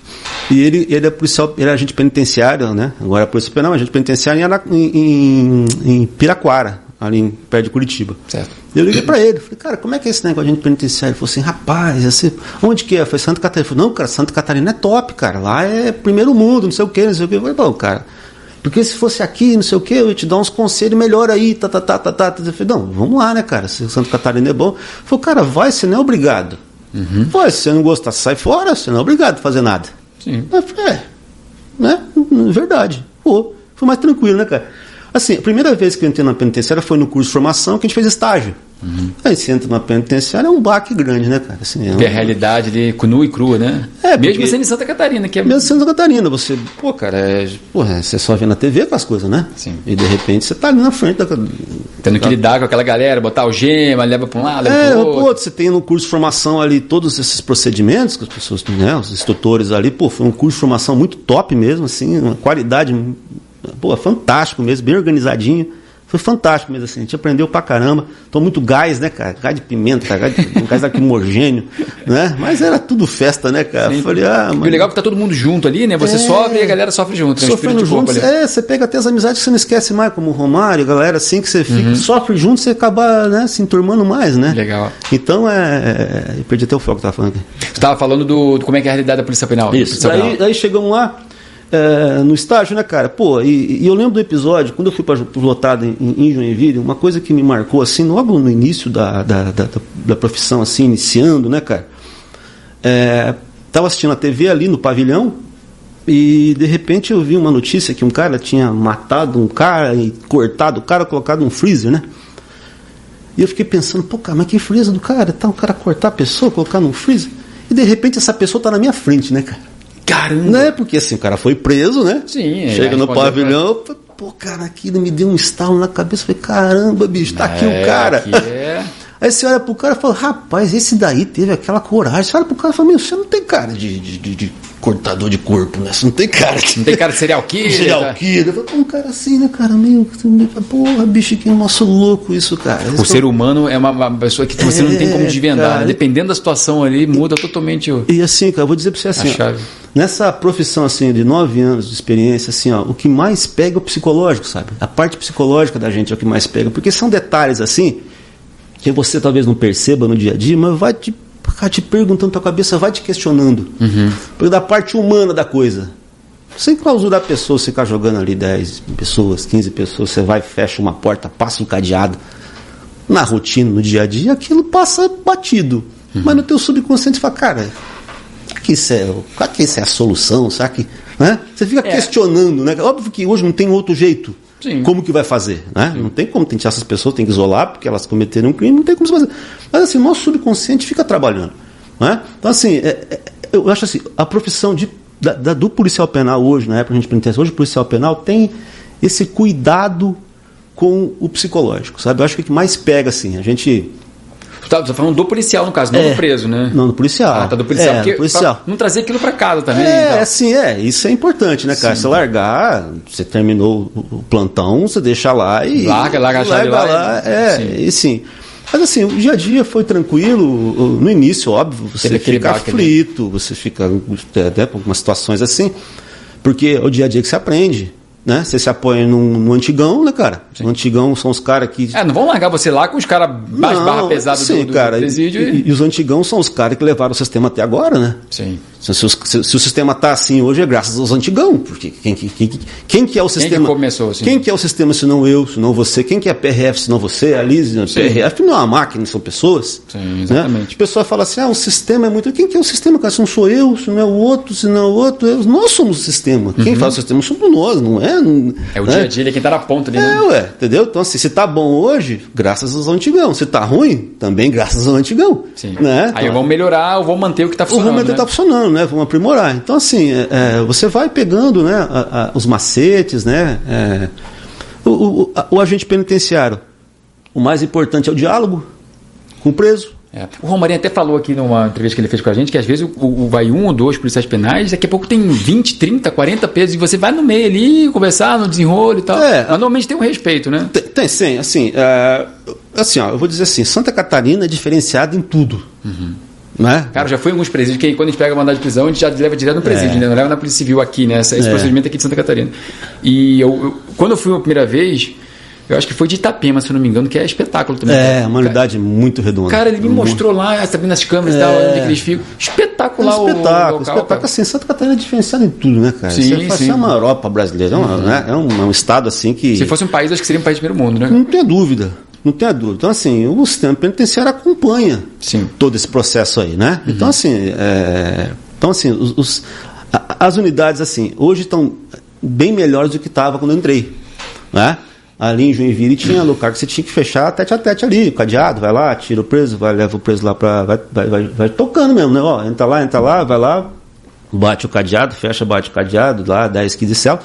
E ele, ele é policial, ele é agente penitenciário, né? Agora é polícia penal, agente penitenciário em, em, em Piraquara, ali em, perto de Curitiba. Certo. Eu liguei para ele, falei, cara, como é que é esse negócio de agente penitenciário? Ele falou assim, rapaz, esse, onde que é? Foi Santa Catarina. Falou, não, cara, Santa Catarina é top, cara. Lá é primeiro mundo, não sei o que, não sei o que. Eu falei, bom, cara, porque se fosse aqui, não sei o que, eu ia te dar uns conselhos melhor aí, tá, tá, tá, tá, tá. Eu falei, não, vamos lá, né, cara? Se Santa Catarina é bom. Ele falou, cara, vai, você não é obrigado. Uhum. Pô, se você não gostar, sai fora, você não é obrigado a fazer nada. Sim. É, né? Verdade. Pô, foi mais tranquilo, né, cara? Assim, a primeira vez que eu entrei na penitenciária foi no curso de formação que a gente fez estágio. Uhum. Aí você entra na penitenciária, é um baque grande, né, cara? Assim, é, um... é a realidade ali, nua e crua, né? É, Mesmo sendo em Santa Catarina, que é. Mesmo sendo Santa Catarina, você, pô, cara, é, porra, você só vê na TV com as coisas, né? Sim. E de repente você tá ali na frente da. Tendo que lidar com aquela galera, botar o gema, leva pra um lado, leva é, pro outro. Pô, você tem no curso de formação ali todos esses procedimentos que as pessoas, né, os instrutores ali, pô, foi um curso de formação muito top mesmo, assim, uma qualidade, pô, fantástico mesmo, bem organizadinho. Foi fantástico mesmo assim, a gente aprendeu pra caramba. Tô muito gás, né, cara? Gás de pimenta, gás, de, gás lacrimogênio, né? Mas era tudo festa, né, cara? Sim. Falei, ah, mano. O legal é que tá todo mundo junto ali, né? Você é... sofre e a galera sofre junto. Né? Sofrendo junto, é, você pega até as amizades que você não esquece mais, como o Romário, galera assim, que você fica, uhum. sofre junto, você acaba, né, se enturmando mais, né? Legal. Então, é, é... Eu perdi até o foco que tava falando aqui. Você tava falando do, do, como é que é a realidade da Polícia Penal. Isso, Polícia daí, daí chegamos lá, é, no estágio, né, cara? Pô, e, e, eu lembro do episódio, quando eu fui para lotado em, em Joinville, uma coisa que me marcou, assim, logo no início da, da, da, da profissão, assim, iniciando, né, cara? É, tava assistindo a TV ali no pavilhão e de repente eu vi uma notícia que um cara tinha matado um cara e cortado o cara, colocado num freezer, né? E eu fiquei pensando, pô, cara, mas que freezer do cara? Tá, o cara cortar a pessoa, colocar num freezer? E de repente essa pessoa tá na minha frente, né, cara? Caramba! Né? Porque assim, o cara foi preso, né? Sim. Chega no pavilhão, pra... pô, cara, aquilo me deu um estalo na cabeça. Falei, caramba, bicho, tá é, aqui o é, cara. Aqui é... Aí você olha pro cara e fala, rapaz, esse daí teve aquela coragem. Você olha pro cara e fala, meu, você não tem cara de, de, de, de cortador de corpo, né? Você não tem cara. De... Não tem cara de serial killer. serial né? killer. Eu falo, um cara assim, né, cara? Meio. Porra, bicho, que nosso louco isso, cara. O ser humano é uma, uma pessoa que você é, não tem como desvendar. Né? Dependendo da situação ali, muda totalmente o. E assim, cara, eu vou dizer pra você assim. Ó, nessa profissão assim de nove anos de experiência, assim, ó, o que mais pega é o psicológico, sabe? A parte psicológica da gente é o que mais pega. Porque são detalhes assim que você talvez não perceba no dia a dia, mas vai te, ficar te perguntando, tua cabeça vai te questionando. Uhum. Porque da parte humana da coisa. Sem clausurar a pessoa, você ficar jogando ali 10 pessoas, 15 pessoas, você vai, fecha uma porta, passa um cadeado. Na rotina, no dia a dia, aquilo passa batido. Uhum. Mas no teu subconsciente fala, cara, que isso é, que isso é a solução? Será que. Né? Você fica é. questionando, né? Óbvio que hoje não tem outro jeito. Sim. Como que vai fazer? Né? Não tem como tentar essas pessoas, tem que isolar porque elas cometeram um crime, não tem como fazer. Mas assim, o nosso subconsciente fica trabalhando. Né? Então, assim, é, é, eu acho assim, a profissão de, da, da, do policial penal hoje, na época a gente penitenciária, hoje o policial penal tem esse cuidado com o psicológico, sabe? Eu acho que o que mais pega, assim, a gente tá, você tá falando do policial, no caso, não é, do preso, né? Não, do policial. Ah, tá do policial. É, porque, policial. Não trazer aquilo para casa também. É, então. assim, é, isso é importante, né, cara? Sim. Você largar, você terminou o plantão, você deixa lá e. Larga, larga a chave larga lá. lá é, sim. e sim. Mas assim, o dia a dia foi tranquilo. No início, óbvio, você fica aflito, você fica até por algumas situações assim. Porque é o dia a dia que você aprende né? Você se apoia no, no antigão, né, cara? Sim. No antigão são os caras que. É, não vão largar você lá com os caras mais barra pesada sim, do, do, cara, presídio. E, e... e, os antigão são os caras que levaram o sistema até agora, né? Sim. Se, se, se, se o sistema está assim hoje é graças aos antigão. Porque quem, quem, quem, quem que é o sistema? Quem que começou assim? Quem que é o sistema se não eu, se não você? Quem que é a PRF se não você? A Liz, a PRF não é uma máquina, são pessoas. Sim, né? exatamente. Né? A pessoa fala assim: ah, o sistema é muito. Quem que é o sistema, cara? Se não sou eu, se não é o outro, se não é o outro. Eu... Nós somos o sistema. Quem uhum. faz o sistema somos nós, não é? É o dia a dia, é quem está na ponta ali, né? É, ué, entendeu? Então, assim, se tá bom hoje, graças aos antigão. Se tá ruim, também graças ao antigão. Sim. Né? Aí então, vamos melhorar ou vamos manter o que está funcionando. Vamos manter o que está né? Funcionando, né? Vamos aprimorar. Então, assim, é, é, você vai pegando né, a, a, os macetes, né? É, o, o, a, o agente penitenciário. O mais importante é o diálogo com o preso é. O Romarinho até falou aqui numa entrevista que ele fez com a gente que às vezes o, o vai um ou dois policiais penais, daqui a pouco tem 20, 30, 40 pesos e você vai no meio ali conversar no desenrolo e tal. É, Normalmente tem um respeito, né? Tem, tem sim. Assim, é, assim ó, eu vou dizer assim: Santa Catarina é diferenciada em tudo. Uhum. Né? Cara, já foi em alguns presídios que quando a gente pega mandado de prisão, a gente já leva direto no presídio, é. né? não leva na Polícia Civil aqui, né? Esse, é. procedimento aqui de Santa Catarina. E eu, eu, quando eu fui a primeira vez eu acho que foi de Itapema, se eu não me engano, que é espetáculo também. É, uma unidade cara, muito redonda. Cara, ele me mostrou lá, sabendo nas câmeras é, e tal, onde eles ficam. Espetacular é um espetáculo, o local, espetáculo assim, Santa Catarina é diferenciado em tudo, né, cara? Sim, Você sim. é uma Europa brasileira, é, uma, uhum. né? é, um, é um estado assim que... Se fosse um país, acho que seria um país de primeiro mundo, né? Não tenha dúvida. Não tenha dúvida. Então, assim, o sistema penitenciário acompanha Sim. todo esse processo aí, né? Uhum. Então, assim, é... então, assim os, os, as unidades, assim, hoje estão bem melhores do que estava quando eu entrei, né? ali em Joinville tinha lugar que você tinha que fechar tete a tete ali, cadeado, vai lá, tira o preso, vai, leva o preso lá para vai, vai, vai, vai, tocando mesmo, né? Ó, entra lá, entra lá, vai lá, bate o cadeado, fecha, bate o cadeado, lá, 10, 15 céu.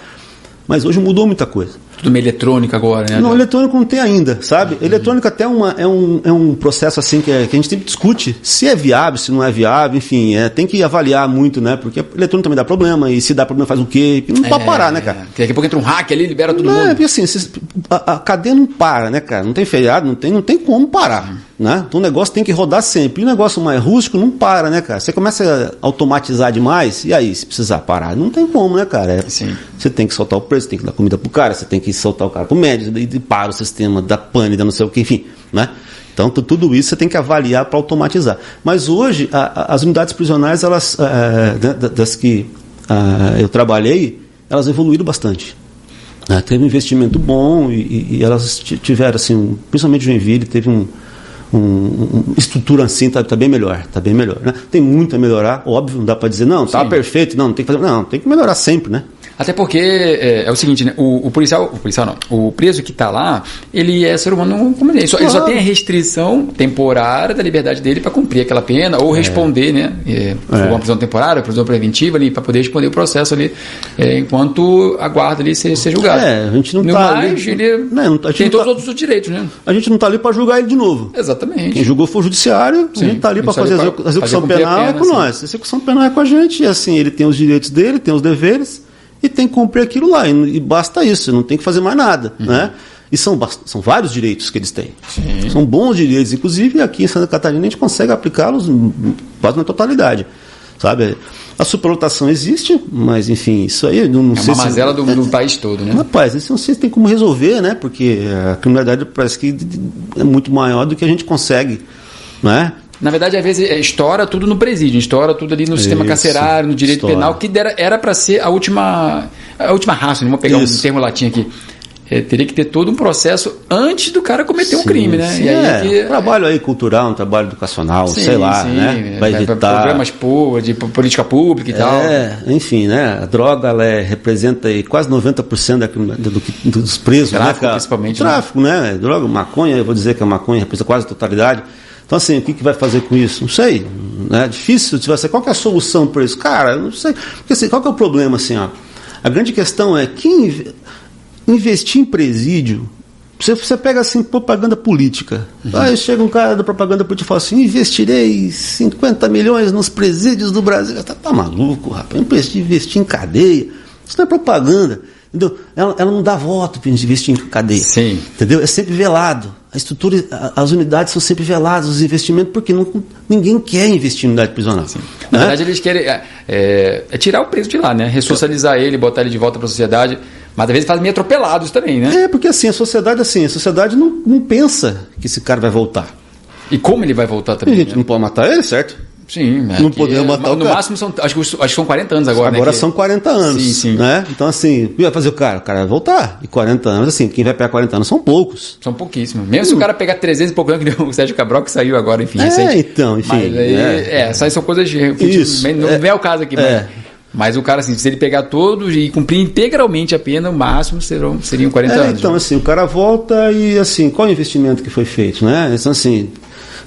Mas hoje mudou muita coisa. Tudo meio eletrônico agora, né? Não, eletrônico não tem ainda, sabe? Uhum. Eletrônico até uma, é, um, é um processo assim que, é, que a gente sempre discute se é viável, se não é viável, enfim, é, tem que avaliar muito, né? Porque eletrônico também dá problema, e se dá problema faz o quê? Não é, pode parar, né, cara? Daqui a pouco entra um hack ali, libera todo não, mundo. É, porque assim, a, a, cadeia não para, né, cara? Não tem feriado, não tem, não tem como parar. Uhum. Né? Então o negócio tem que rodar sempre. E o negócio mais rústico não para, né, cara? Você começa a automatizar demais, e aí, se precisar parar? Não tem como, né, cara? É, você tem que soltar o preço, tem que dar comida pro cara, você tem que soltar o cara pro médico, e para o sistema da pane, da não sei o que, enfim, né? Então, tudo isso você tem que avaliar para automatizar. Mas hoje, a, a, as unidades prisionais, elas, é, das que a, eu trabalhei, elas evoluíram bastante. Né? Teve um investimento bom e, e, elas tiveram, assim, principalmente Joinville, teve um, um, um, estrutura assim está tá bem melhor, está bem melhor. Né? Tem muito a melhorar, óbvio, não dá para dizer, não, está perfeito, não, não tem que fazer. Não, tem que melhorar sempre, né? Até porque é, é o seguinte, né? O, o, policial, o policial não, o preso que está lá, ele é ser humano como ele. Só, claro. Ele só tem a restrição temporária da liberdade dele para cumprir aquela pena ou é. responder, né? É, é. uma prisão temporária, prisão preventiva ali, para poder responder o processo ali, é, enquanto aguarda ali ser, ser julgado. É, a gente não está ali. Ele não, não, tem todos tá, os outros direitos, né? A gente não está ali para julgar ele de novo. Exatamente. Quem julgou foi o judiciário, Sim, a gente está ali para fazer a execução penal pena, é com sim. nós. A execução penal é com a gente, e assim, ele tem os direitos dele, tem os deveres e tem que cumprir aquilo lá. E, e basta isso, não tem que fazer mais nada. Uhum. Né? E são, são vários direitos que eles têm. Sim. São bons direitos, inclusive aqui em Santa Catarina a gente consegue aplicá-los quase na totalidade. Sabe? A superlotação existe, mas enfim, isso aí não, não é sei uma mazela se... do, do, país todo, né? Rapaz, isso não sei se tem como resolver, né? Porque a criminalidade parece que é muito maior do que a última consegue, né? Na verdade, às vezes, é, estoura tudo no presídio, estoura tudo ali no Isso, sistema carcerário, no direito estoura. penal, que era para ser a última, a última raça, vamos pegar Isso. um termo latim aqui. É, teria que ter todo um processo antes do cara cometer sim, um crime, né? Sim, e aí é, que... um trabalho aí cultural, um trabalho educacional, sim, sei lá, né? Vai evitar programas de política pública e é, tal. enfim, né? A droga ela é, representa aí quase 90% da, do, do, dos presos, né, tráfico, né? principalmente. Tráfico, né? né? Droga, maconha, eu vou dizer que a maconha representa quase a totalidade. Então, assim, o que, que vai fazer com isso? Não sei. É difícil. Se você, qual é a solução para isso? Cara, não sei. Porque, assim, qual é o problema? Assim, ó? A grande questão é que investir em presídio. Você, você pega assim propaganda política. Uhum. Aí chega um cara da propaganda política e fala assim: investirei 50 milhões nos presídios do Brasil. Tá, tá maluco, rapaz? Investir, investir em cadeia. Isso não é propaganda. Entendeu? Ela, ela não dá voto para investir em cadeia. Sim. Entendeu? É sempre velado. A estrutura, as unidades são sempre veladas, os investimentos, porque não, ninguém quer investir em unidade prisional. Sim. Na né? verdade, eles querem é, é, é, tirar o preso de lá, né? Ressocializar ele, botar ele de volta para a sociedade. Mas às vezes fazem meio atropelados também, né? É, porque assim, a sociedade assim, a sociedade não, não pensa que esse cara vai voltar. E como ele vai voltar também? a gente né? não pode matar ele, certo? Sim, é não podemos matar no, o cara. máximo são, acho que, acho que são 40 anos agora. Agora né, são 40 anos. Sim, sim. Né? Então, assim, vai fazer o cara? O cara vai voltar. E 40 anos, assim, quem vai pegar 40 anos são poucos. São pouquíssimos. Mesmo hum. se o cara pegar 300 e pouco anos, que o Sérgio Cabral que saiu agora, enfim, é, recente. então, enfim. Mas aí, é, é são coisas de. Isso, não é, é o caso aqui, mas. É. Mas o cara, assim, se ele pegar todos e cumprir integralmente a pena, o máximo serão, seriam 40 é, anos. Então, né? assim, o cara volta e, assim, qual é o investimento que foi feito, né? Então, assim,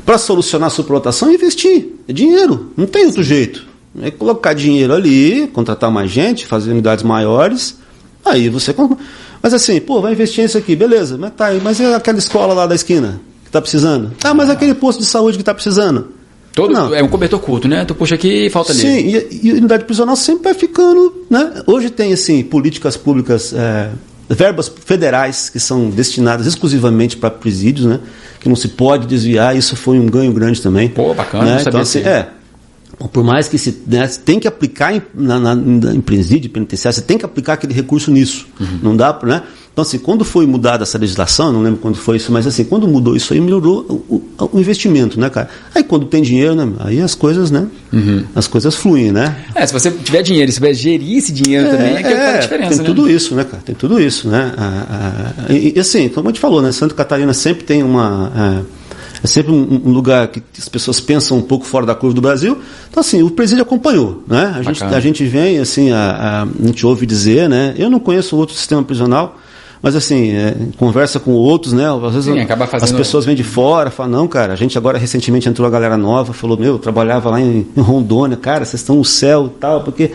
para solucionar a superlotação, investir. É dinheiro, não tem outro jeito. É colocar dinheiro ali, contratar mais gente, fazer unidades maiores, aí você. Mas assim, pô, vai investir nisso aqui, beleza, mas tá aí, mas e aquela escola lá da esquina que está precisando? Ah, mas aquele posto de saúde que está precisando. Todo, não. É um cobertor curto, né? Tu puxa aqui e falta ali. Sim, e, e a unidade prisional sempre vai ficando. Né? Hoje tem assim, políticas públicas, é, verbas federais que são destinadas exclusivamente para presídios, né? que não se pode desviar, isso foi um ganho grande também. Pô, bacana, né? Então, assim, é, por mais que se né, tem que aplicar em, na, na, em presídio penitenciário, você tem que aplicar aquele recurso nisso. Uhum. Não dá para, né? Então, assim, quando foi mudada essa legislação, não lembro quando foi isso, mas assim, quando mudou isso aí, melhorou o, o, investimento, né, cara? Aí quando tem dinheiro, né, aí as coisas, né? Uhum. As coisas fluem, né? É, se você tiver dinheiro, se souber gerir esse dinheiro é, também, é que é, faz a diferença, Tem né? tudo isso, né, cara? Tem tudo isso, né? Ah, ah, e, e, assim, como a gente falou, né? Santa Catarina sempre tem uma. Ah, é sempre um, um, lugar que as pessoas pensam um pouco fora da curva do Brasil. Então, assim, o presídio acompanhou, né? A gente, a gente vem, assim, a, a, a, gente ouve dizer, né? Eu não conheço outro sistema prisional, mas assim, é, conversa com outros, né? Às vezes Sim, fazendo... as pessoas vêm de fora, falam, não, cara, a gente agora recentemente entrou a galera nova, falou, meu, eu trabalhava lá em, em Rondônia, cara, vocês estão no céu e tal, porque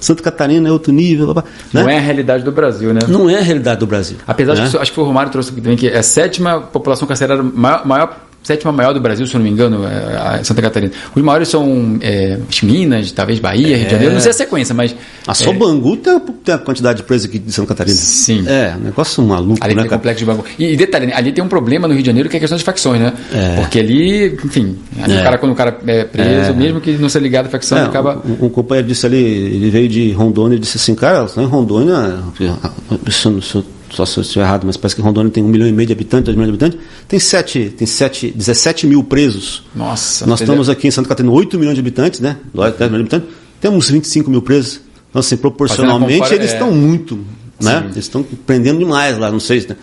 Santa Catarina é outro nível. Blá, blá, né? Não é a realidade do Brasil, né? Não é a realidade do Brasil. Apesar né? de que acho que o Romário trouxe aqui também, que é a sétima população carcerária maior, maior sétima maior do Brasil, se eu não me engano, é Santa Catarina. Os maiores são é, Minas, talvez Bahia, é. Rio de Janeiro, não sei a sequência, mas. A Sobangu é... tem, tem a quantidade de presos aqui de Santa Catarina. Sim. É, um negócio maluco, ali né? Tem complexo de Bangu. E, e, detalhe, ali tem um problema no Rio de Janeiro que é a questão de facções, né? É. Porque ali, enfim, ali o é. cara, quando o cara é preso, é. mesmo que não seja ligado à facção, acaba. Um, um, companheiro disse ali, ele veio de Rondônia e disse assim, cara, em Rondônia, isso, isso só se eu estiver errado, mas parece que Rondônia tem um milhão e meio de habitantes, dois milhões de habitantes, tem, sete, tem sete, 17 mil presos. Nossa. Nós estamos aqui em Santa Catarina, 8 milhões de habitantes, né? 10 milhões de habitantes, temos 25 mil presos. Então, assim, proporcionalmente, compara, eles é... estão muito, né? Sim. Eles estão prendendo demais lá, não sei, né?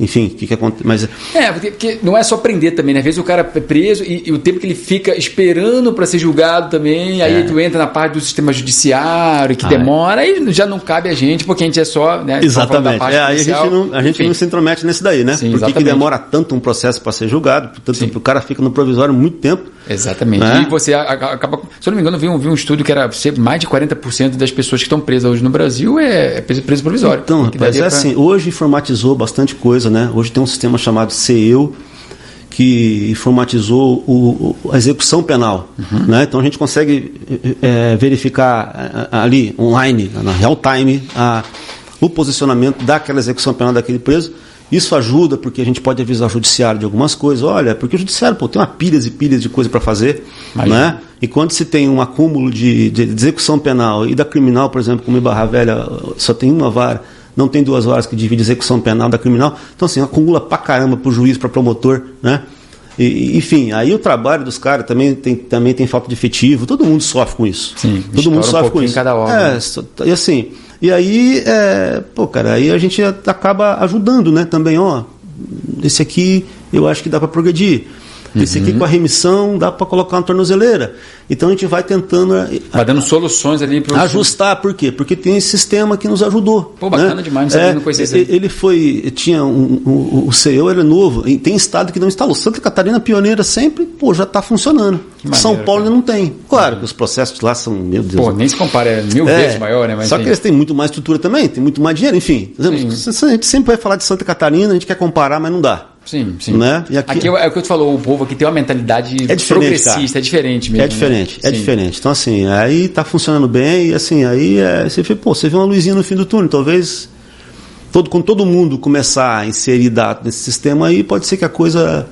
Enfim, o que, que acontece. Mas... É, porque, porque, não é só prender também, né? Às vezes o cara é preso e, e o tempo que ele fica esperando para ser julgado também, aí é. tu entra na parte do sistema judiciário, que ah, demora, é. aí já não cabe a gente, porque a gente é só. Né, exatamente. É, aí a gente, não, a gente não se intromete nesse daí, né? Sim, Por que, que demora tanto um processo para ser julgado? Portanto, o cara fica no provisório muito tempo. Exatamente. Né? E você acaba. Se eu não me engano, vi um, vi um estudo que era mais de 40% das pessoas que estão presas hoje no Brasil é preso provisório. Então, rapaz, é pra... assim, hoje informatizou bastante coisa né? Hoje tem um sistema chamado CEU que informatizou o, a execução penal. Uhum. Né? Então a gente consegue é, verificar ali, online, na real time, a, o posicionamento daquela execução penal daquele preso. Isso ajuda porque a gente pode avisar o judiciário de algumas coisas. Olha, porque o judiciário pô, tem uma pilhas e pilhas de coisa para fazer. Né? E quando se tem um acúmulo de, de, execução penal e da criminal, por exemplo, como em Barra Velha, só tem uma vara não tem duas horas que divide execução penal da criminal. Então, assim, acumula pra caramba pro juiz, para promotor, né? E, enfim, aí o trabalho dos caras também tem, também tem falta de efetivo, todo mundo sofre com isso. Sim, todo mundo sofre um com isso. Cada hora, é, né? e assim, e aí, é, pô, cara, aí a gente acaba ajudando, né? Também, ó, esse aqui eu acho que dá para progredir. Esse aqui uhum. com a remissão dá para colocar uma tornozeleira. Então a gente vai tentando. Eh, vai dando soluções ali para Ajustar, por quê? Porque tem esse sistema que nos ajudou. Pô, bacana né? demais, não, é, não conhecia isso. Ele foi. Tinha um, um, o CEO era novo, tem estado que não instalou. Santa Catarina, pioneira sempre, pô, já está funcionando. Maneiro, São Paulo ainda não tem. Claro que os processos lá são, meu Deus. Pô, nem se compara, é mil é, vezes maior, né? Mas só tem... que eles têm muito mais estrutura também, tem muito mais dinheiro, enfim. A gente sempre vai falar de Santa Catarina, a gente quer comparar, mas não dá. Sim, sim. Né? E aqui, aqui é, é o que eu te falou, o povo aqui tem uma mentalidade é progressista, é diferente mesmo. É diferente, né? é sim. diferente. Então, assim, aí tá funcionando bem e assim, aí é, você vê, pô, você vê uma luzinha no fim do túnel, talvez todo, quando todo mundo começar a inserir dados nesse sistema aí, pode ser que a coisa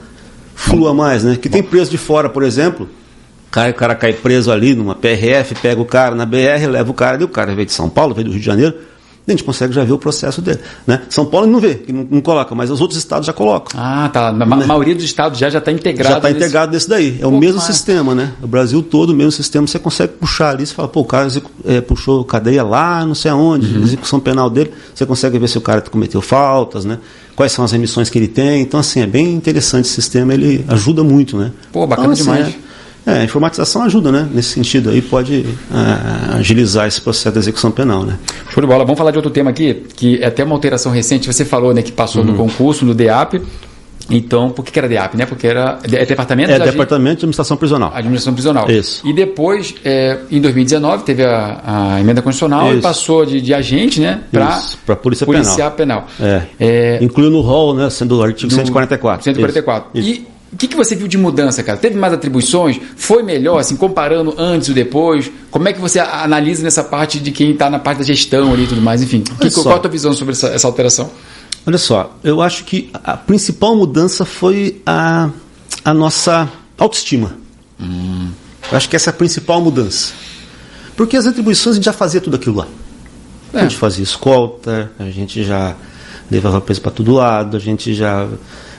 flua mais, né? Que tem preso de fora, por exemplo, cai, o cara cai preso ali numa PRF, pega o cara na BR, leva o cara ali, o cara veio de São Paulo, veio do Rio de Janeiro, a gente consegue já ver o processo dele. Né? São Paulo não vê, não, não, coloca, mas os outros estados já colocam. Ah, tá. A né? maioria dos estados já está integrado. Já está nesse... integrado nesse daí. É o mesmo sistema, né? O Brasil todo, o mesmo sistema, você consegue puxar ali, você fala, pô, o cara é, puxou cadeia lá, não sei aonde, uhum. execução penal dele, você consegue ver se o cara cometeu faltas, né? Quais são as remissões que ele tem. Então, assim, é bem interessante esse sistema, ele ajuda muito, né? Pô, bacana então, assim, demais. É, é, a informatização ajuda, né? Nesse sentido aí pode é, agilizar esse processo de execução penal, né? Show de bola. Vamos falar de outro tema aqui, que é até uma alteração recente. Você falou, né, que passou uhum. no concurso, no DEAP. Então, por que, era DEAP, né? Porque era é departamento é, de departamento de administração prisional. Administração prisional. Isso. E depois, é, em 2019, teve a, a emenda constitucional Isso. e passou de, de agente, né, para polícia policiar penal. penal. É. é. Incluiu no rol, né, sendo o artigo 144. 144. Isso. E o que, que você viu de mudança, cara? Teve mais atribuições? Foi melhor, assim, comparando antes e depois? Como é que você analisa nessa parte de quem está na parte da gestão ali e tudo mais? Enfim, que, qual a tua visão sobre essa, essa, alteração? Olha só, eu acho que a principal mudança foi a, a nossa autoestima. Hum. Eu acho que essa é a principal mudança. Porque as atribuições a gente já fazia tudo aquilo lá. É. A gente fazia escolta, a gente já levava preso para todo lado, a gente já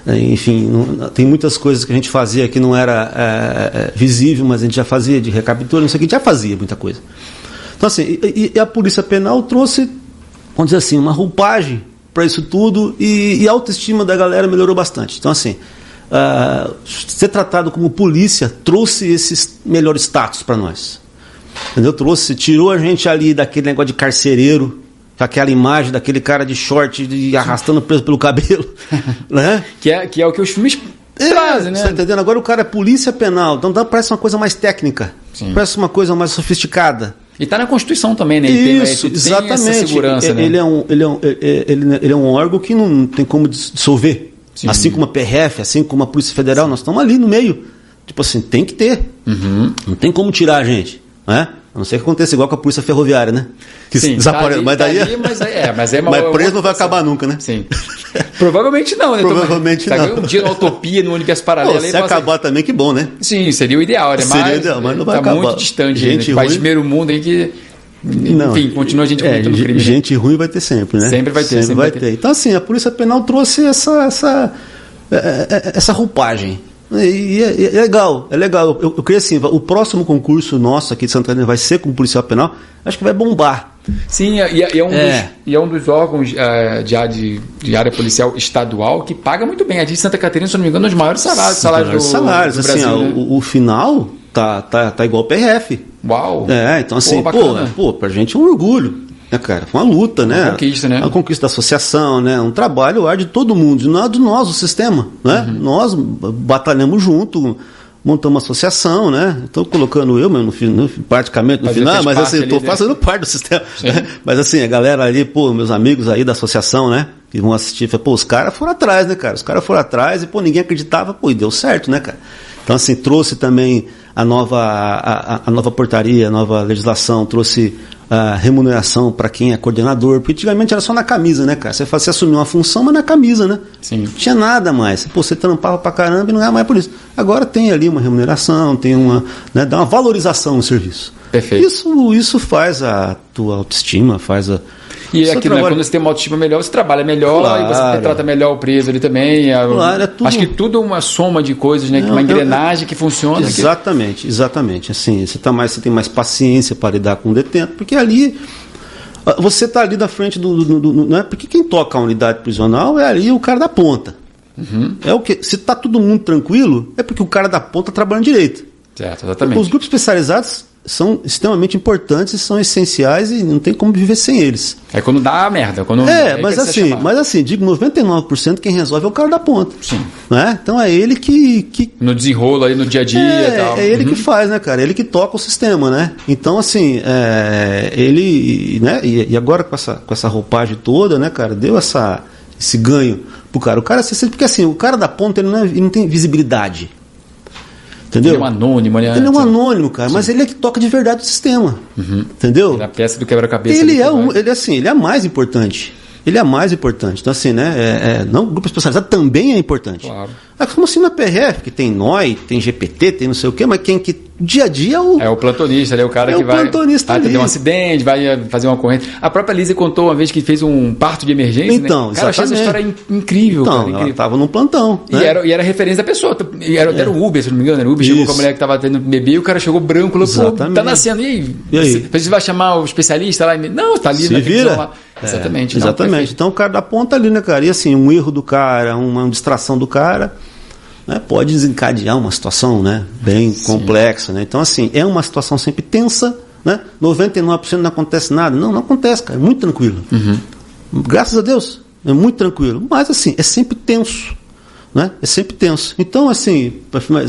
enfim, não, tem muitas coisas que a gente fazia que não era é, é, visível, mas a gente já fazia de recapitula, não sei o que, já fazia muita coisa. Então, assim, e, e a Polícia Penal trouxe, vamos dizer assim, uma roupagem para isso tudo e, e, a autoestima da galera melhorou bastante. Então, assim, uh, ser tratado como polícia trouxe esse melhor status para nós. Entendeu? Trouxe, tirou a gente ali daquele negócio de carcereiro, aquela imagem daquele cara de short de, arrastando preso pelo cabelo, né? Que é, que é o que os filmes é, trazem, né? Você tá entendendo? Agora o cara é polícia penal, então parece uma coisa mais técnica, Sim. parece uma coisa mais sofisticada. E está na Constituição também, né? Ele Isso, tem, exatamente. Tem segurança, né? ele, é um, ele, é um, ele, ele é um órgão que não tem como dissolver. Sim. Assim como a PRF, assim como a Polícia Federal, Sim. nós estamos ali no meio. Tipo assim, tem que ter. Uhum. Não tem como tirar a gente. Né? A não ser que aconteça igual com a polícia ferroviária, né? Que Sim, desaparece. Tá mas daí. Tá ali, mas é, mas é uma, mas preso não vai acabar nunca, né? Sim. Provavelmente não, né? Provavelmente Tô, não. Um dia na utopia, no universo paralelo. Pô, se acabar também, que bom, né? Sim, seria o ideal, né? Seria o ideal, mas não vai tá acabar. muito distante. Gente né? País primeiro mundo aí que. Não, Enfim, continua a gente é, cometendo crime. Né? Gente ruim vai ter sempre, né? Sempre vai ter, sempre, sempre vai ter. ter. Então, assim, a Polícia Penal trouxe essa, essa, é, é, essa roupagem e é, é, legal, é legal. Eu, eu creio assim, o próximo concurso nosso aqui de Santana vai ser com policial penal, acho que vai bombar. Sim, e é, e é um, é. Dos, e é um dos órgãos uh, de, de, de, área policial estadual que paga muito bem. A de Santa Catarina, se não me engano, é um dos maiores salários, salários do, salários. Do assim, Brasil, né? o, o, final tá, tá, tá igual o PRF. Uau! É, então assim, pô, pô, pô, pra gente é um orgulho né, cara? Foi uma luta, né? Uma conquista, né? Uma conquista da associação, né? Um trabalho ar de todo mundo, não é de nós, o sistema, né? Uhum. Nós batalhamos junto, montamos uma associação, né? Estou colocando eu mesmo no, no, praticamente no final, mas assim, estou fazendo parte do sistema. Né? Mas assim, a galera ali, pô, meus amigos aí da associação, né? Que vão assistir, pô, os caras foram atrás, né, cara? Os caras foram atrás e, pô, ninguém acreditava, pô, e deu certo, né, cara? Então, assim, trouxe também a nova, a, a nova portaria, a nova legislação, trouxe a remuneração para quem é coordenador, porque antigamente era só na camisa, né, cara? Você, você assumiu uma função, mas na camisa, né? Sim. Não tinha nada mais. Pô, você trampava pra caramba e não é mais por isso. Agora tem ali uma remuneração, tem uma. Né, dá uma valorização no serviço. Perfeito. Isso, isso faz a tua autoestima, faz a e aqui, trabalho... né, quando você tem uma autoestima melhor, você trabalha melhor claro. e você trata melhor o preso ali também. Claro, é tudo... Acho que tudo é uma soma de coisas, né? Não, uma engrenagem eu... que funciona. Exatamente, exatamente. Assim, você, tá mais, você tem mais paciência para lidar com o detento, porque ali ah, você está ali da frente do, do, do, do, né? Porque quem toca a unidade prisional é ali o cara da ponta. Uhum. É o que? Se está todo mundo tranquilo, é porque o cara da ponta está trabalhando direito. Certo, exatamente. Os grupos especializados são extremamente importantes, são essenciais e não tem como viver sem eles. É quando dá a merda. Quando é, é mas assim, mas assim, digo 99% quem resolve é o cara da ponta. Sim. Né? Então é ele que, que. No desenrolo aí no dia a dia é, tal. É ele uhum. que faz, né, cara? É ele que toca o sistema, né? Então, assim, é, ele. Né? E, e, agora com essa, com essa roupagem toda, né, cara, deu essa, esse ganho pro cara. O cara, porque assim, o cara da ponta ele não, é, ele não tem visibilidade. Entendeu? Ele é um anônimo, né? Ele é um anônimo, cara, Sim. mas ele é que toca de verdade o sistema. Uhum. Entendeu? Ele é a peça do quebra-cabeça. Ele é um, ele é assim, ele é mais importante. Ele é mais importante. Então, assim, né? É, é, não, o grupo especializado também é importante. Claro. É como assim na PRF, que tem NOI, tem GPT, tem não sei o quê, mas quem que dia a dia é o. É o plantonista, né? O cara É que o vai, plantonista vai ter um acidente, vai eh, fazer uma corrente. A própria Lisa contou uma vez que fez um parto de emergência. Então, né? Cara, eu achei essa exatamente. história in- incrível. Então, cara, incrível. estava num plantão. E, né? era, e era referência da pessoa. E era, era o Uber, se não me engano. Era o Uber chegou Isso. com a mulher que tava tendo bebê e o cara chegou branco e falou, pô, Exatamente. tá nascendo. E aí? E aí? Você, vai chamar o especialista lá? E, não, tá ali Se na vira. lá. É, Exatamente. não, exatamente. perfeito. Então o cara dá ponta ali, né, cara? E assim, um erro do cara, uma distração do cara, né, pode desencadear uma situação, né, bem complexa, né? Então assim, é uma situação sempre tensa, né? 99% não acontece nada. Não, não acontece, cara. É muito tranquilo. Uhum. Graças a Deus, é muito tranquilo. Mas assim, é sempre tenso, né? É sempre tenso. Então assim,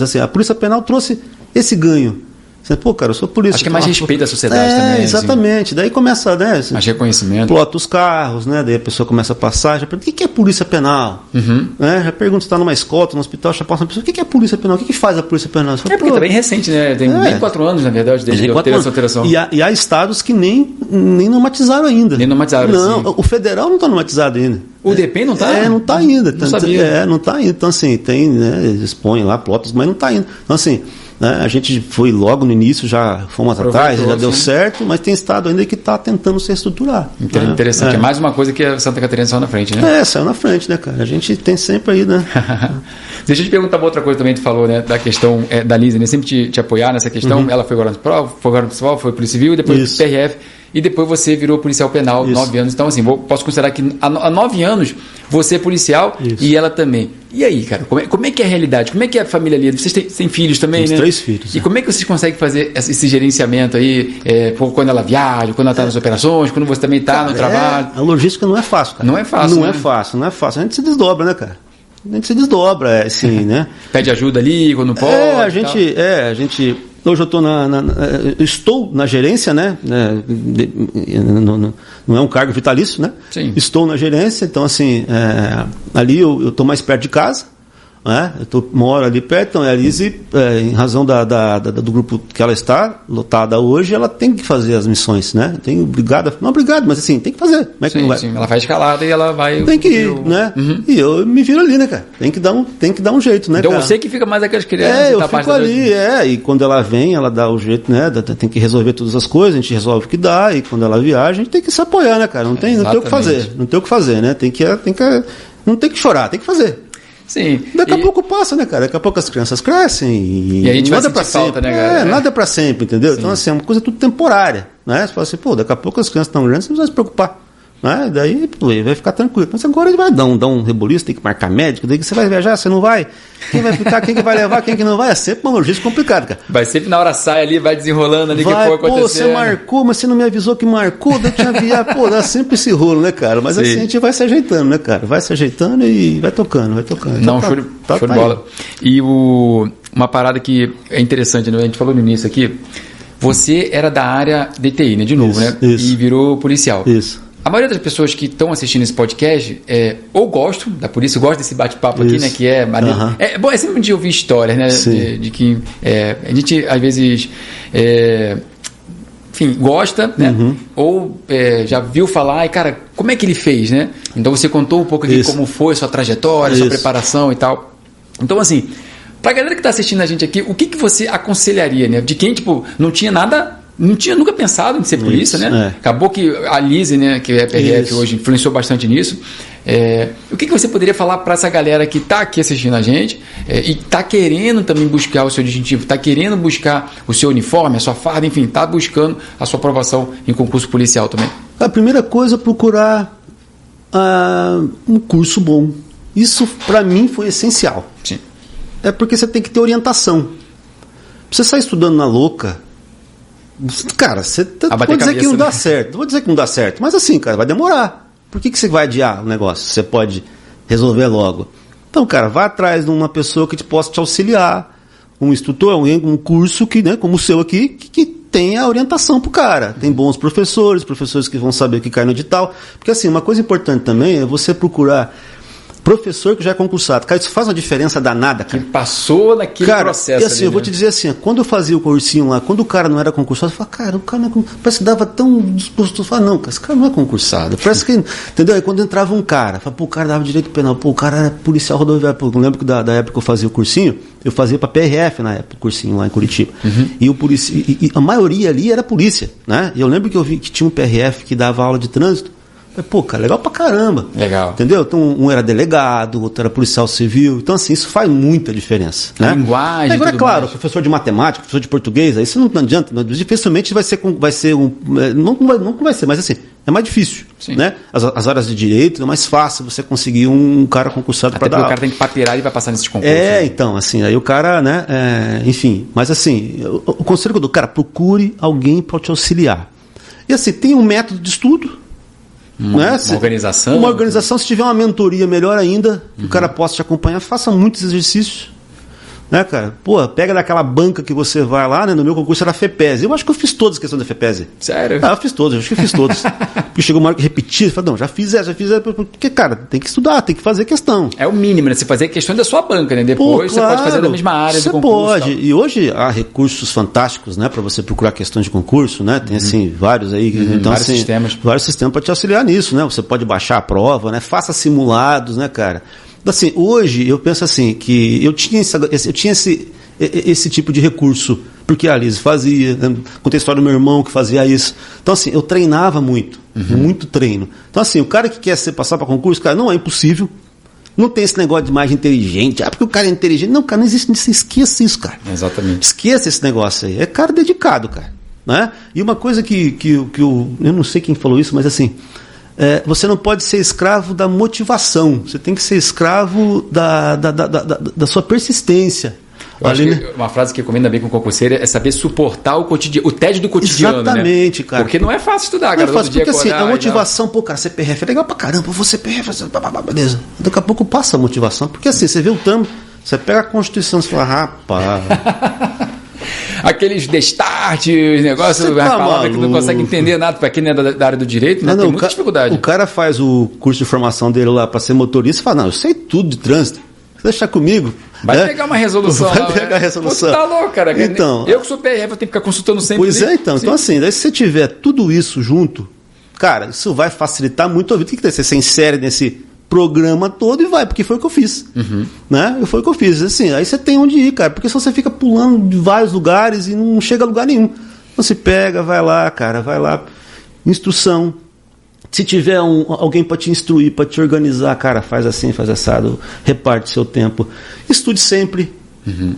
assim, a Polícia Penal trouxe esse ganho. Você, Pô, cara, eu sou polícia. Acho que é mais Ah, respeito da sociedade é, também, assim. Exatamente. Daí começa, né? assim, Mais reconhecimento. plota os carros, né? Daí a pessoa começa a passar, já pergunta, o que é polícia penal? Uhum. Né? Já pergunta se está numa escola, no hospital, já passa uma pessoa, o que é polícia penal? O que, que faz a polícia penal? Fala, É porque "Pô, tá bem recente, né? Tem É. nem quatro anos, na verdade, desde que teve essa alteração. E há, e há estados que nem, nem normatizaram ainda. Nem normatizaram, Não, sim. o federal não está normatizado ainda. O DP não tá? É, não está ainda. Não sabia. É, não está ainda. Então, assim, tem, né, eles põem lá plotas, mas não está ainda. Então, assim, né, a gente foi logo no início, já fomos Aproveitou, atrás, já deu sim. certo, mas tem estado ainda que está tentando se reestruturar. Inter- né? Interessante. É. É. mais uma coisa que a Santa Catarina saiu na frente, né? É, saiu na frente, né, cara? A gente tem sempre aí, né? Deixa eu te perguntar uma outra coisa também, tu falou, né, da questão é, da Lisa, né, sempre te, te apoiar nessa questão. Ela foi agora no prova, foi agora no principal, foi polícia civil, depois Uhum. Isso. PRF, e depois você virou policial penal, Isso. nove anos. Então, assim, vou- posso considerar que há, no- há nove anos você é policial Isso. e ela também. E aí, cara, como é, como é que é a realidade? Como é que é a família ali? Vocês têm, têm filhos também, Temos né? três filhos, E é. como é que vocês conseguem fazer esse, gerenciamento aí, é, quando ela viaja, quando ela está nas operações, quando você também está no trabalho? É, a logística não é fácil, cara. Não é fácil, Não né? é fácil, não é fácil. A gente se desdobra, né, cara? A gente se desdobra, é, assim, né? Pede ajuda ali, quando pode. é, a gente, é, a gente. Hoje eu estou na, na- na- eu estou na gerência, né? não, não- não é um cargo vitalício, né? Sim. Estou na gerência, então assim, é, ali eu estou mais perto de casa, né? Eu tô, moro ali perto, então a Lise, é, em razão da, da- da- do grupo que ela está, lotada hoje, ela tem que fazer as missões, né? Tem obrigada, não obrigado, mas assim, tem que fazer. Como é que Sim, não vai? sim, ela faz escalada e ela vai. Tem que ir, eu- né? Uhum. E eu me viro ali, né, cara? Tem que dar um, tem que dar um jeito, né, Então cara? você que fica mais aquelas crianças. É, eu tá fico ali, é, e quando ela vem, ela dá o jeito, né? Tem que resolver todas as coisas, a gente resolve o que dá, e quando ela viaja, a gente tem que se apoiar, né, cara? Não tem, não tem o que fazer, não tem o que fazer, né? Tem que, tem que, não tem que chorar, tem que fazer. Sim. Daqui E- a pouco passa, né, cara? Daqui a pouco as crianças crescem e, E a gente nada é pra falta, sempre. né, cara? É, É. nada pra sempre, entendeu? Então, assim, é uma coisa tudo temporária, né? Você fala assim, pô, daqui a pouco as crianças estão grandes, você não vai se preocupar. Né? Daí pô, ele vai ficar tranquilo. Mas agora ele vai dar um, dar um reboliço, tem que marcar médico, daí você vai viajar, você não vai. Quem vai ficar, quem que vai levar, quem que não vai? É sempre uma logística complicada, cara. Vai sempre na hora sai ali, vai desenrolando ali o que Vai, for pô, você marcou, mas você não me avisou que marcou, daí tinha viado. Pô, dá sempre esse rolo, né, cara? Mas Sim. assim a gente vai se ajeitando, né, cara? Vai se ajeitando e vai tocando, vai tocando. Não, Então, show de, tá- show de tá aí. bola. E o, uma parada que é interessante, né? A gente falou no início aqui. Você era da área de TI, né? De novo, Isso, né? isso. E virou policial. Isso. A maioria das pessoas que estão assistindo esse podcast é, ou gostam da polícia, gostam desse bate-papo aqui, Isso. né? Que é. Aham. É bom, é sempre de ouvir histórias, né? De, de que é, a gente, às vezes. é, enfim, gosta, né? Uhum. Ou é, já viu falar, e cara, como é que ele fez, né? Então você contou um pouco aqui Isso. como foi a sua trajetória, sua Isso. preparação e tal. Então, assim, pra galera que tá assistindo a gente aqui, o que, que você aconselharia, né? De quem, tipo, não tinha nada. Não tinha nunca pensado em ser polícia, Isso, né? é. Acabou que a Lise, né, que é PRF hoje, influenciou bastante nisso. É, o que, que você poderia falar para essa galera que está aqui assistindo a gente é, e está querendo também buscar o seu distintivo, está querendo buscar o seu uniforme, a sua farda, enfim, está buscando a sua aprovação em concurso policial também? A primeira coisa é procurar ah, um curso bom. Isso, para mim, foi essencial. Sim. É porque você tem que ter orientação. Você sair estudando na louca, cara, você tá, Ah, vou dizer que não dá né? certo. Vou dizer que não dá certo. Mas assim, cara, vai demorar. Por que, que você vai adiar o negócio? Você pode resolver logo. Então, cara, vá atrás de uma pessoa que te possa te auxiliar. Um instrutor, alguém, um curso que, né, como o seu aqui, que, que tenha orientação pro cara. Tem bons professores, professores que vão saber o que cai no edital. Porque assim, uma coisa importante também é você procurar professor que já é concursado. Cara, isso faz uma diferença danada, cara. Que passou naquele cara, processo. E assim, ali, eu né? vou te dizer assim, quando eu fazia o cursinho lá, quando o cara não era concursado, eu falava, cara, o cara não é parece que dava tão disposto. Eu falava, não, cara, esse cara não é concursado. Parece que. Entendeu? Aí quando entrava um cara, falava, pô, o cara dava direito penal, pô, o cara era policial rodoviário. Pô, eu lembro que da, da época que eu fazia o cursinho, eu fazia para PRF na época, o cursinho lá em Curitiba. Uhum. E, o policia, e, e, a maioria ali era polícia, né? E eu lembro que eu vi que tinha um PRF que dava aula de trânsito. Pô, cara, legal pra caramba. Legal. Entendeu? Então, um era delegado, outro era policial civil. Então, assim, isso faz muita diferença. A né? linguagem. Agora, é claro, mais. professor de matemática, professor de português, aí isso não, adianta. Não, dificilmente vai ser, vai ser um. É, não, não, vai, não vai ser, mas assim, é mais difícil. Sim. Né? As, as áreas de direito é mais fácil você conseguir um cara concursado para dar. o cara tem que papeirar e vai passar nesses concursos. É, né? então, assim, aí o cara, né? É, enfim, mas assim, o, o conselho do cara, procure alguém para te auxiliar. E assim, tem um método de estudo uma, né? uma organização? Uma organização, se tiver uma mentoria, melhor ainda, uhum. o cara possa te acompanhar, faça muitos exercícios. Né, cara? Pô, pega daquela banca que você vai lá, né? No meu concurso era FEPES. Eu acho que eu fiz todas as questões da FEPES. Sério? Ah, eu fiz todas, eu acho que eu fiz todas. Porque chegou uma hora que repetir, eu falei, não, já fiz essa, já fiz essa. Porque, cara, tem que estudar, tem que fazer questão. É o mínimo, né? Você fazer questões da sua banca, né? Depois Pô, claro, você pode fazer da mesma área você do concurso. Você pode. E hoje há recursos fantásticos, né? Para você procurar questões de concurso, né? Tem, assim, uhum. vários aí. Uhum, então, vários assim, sistemas. Vários sistemas para te auxiliar nisso, né? Você pode baixar a prova, né? Faça simulados, né, cara? Assim, hoje eu penso assim, que eu tinha, essa, eu tinha esse esse tipo de recurso, porque a Alice fazia, né? contei a história do meu irmão que fazia isso. Então, assim, eu treinava muito, uhum. muito treino. Então, assim, o cara que quer ser, passar para concurso, cara, não é impossível. Não tem esse negócio de mais inteligente. Ah, porque o cara é inteligente. Não, cara, não existe. Você esqueça isso, cara. Exatamente. Esqueça esse negócio aí. É cara dedicado, cara. Né? E uma coisa que, que, que eu, eu não sei quem falou isso, mas assim, é, você não pode ser escravo da motivação. Você tem que ser escravo da, da, da, da, da sua persistência. Acho que uma frase que recomenda bem com o concurseiro é saber suportar o cotidiano, o tédio do cotidiano. Né? Exatamente, né? cara. Porque não é fácil estudar, cara. Não é fácil, porque assim, a motivação, pô, cara, CPRF é legal pra caramba, você CPRF, beleza. Daqui a pouco passa a motivação, porque assim, você vê o tamo, você pega a Constituição e fala, rapaz. Aqueles destart, negócios, tá palavra que não consegue entender nada, para quem não é da, da, área do direito, né? não, não, tem muita dificuldade. O cara faz o curso de formação dele lá para ser motorista e fala, não, eu sei tudo de trânsito. Você deixar comigo. Vai né? pegar uma resolução. Vai lá, pegar a resolução. Pô, tá louco, cara. Então, eu que sou PRF, eu tenho que ficar consultando sempre. Pois é, então. Sim. Então, assim, daí se você tiver tudo isso junto, cara, isso vai facilitar muito a vida. O que, que você se insere nesse programa todo e vai, porque foi o que eu fiz. Uhum. Né? Foi o que eu fiz. Assim, aí você tem onde ir, cara. Porque se você fica pulando de vários lugares e não chega a lugar nenhum. Então, você pega, vai lá, cara, vai lá. Instrução, se tiver um, alguém para te instruir, para te organizar, cara, faz assim, faz assado, reparte seu tempo. Estude sempre. Uhum.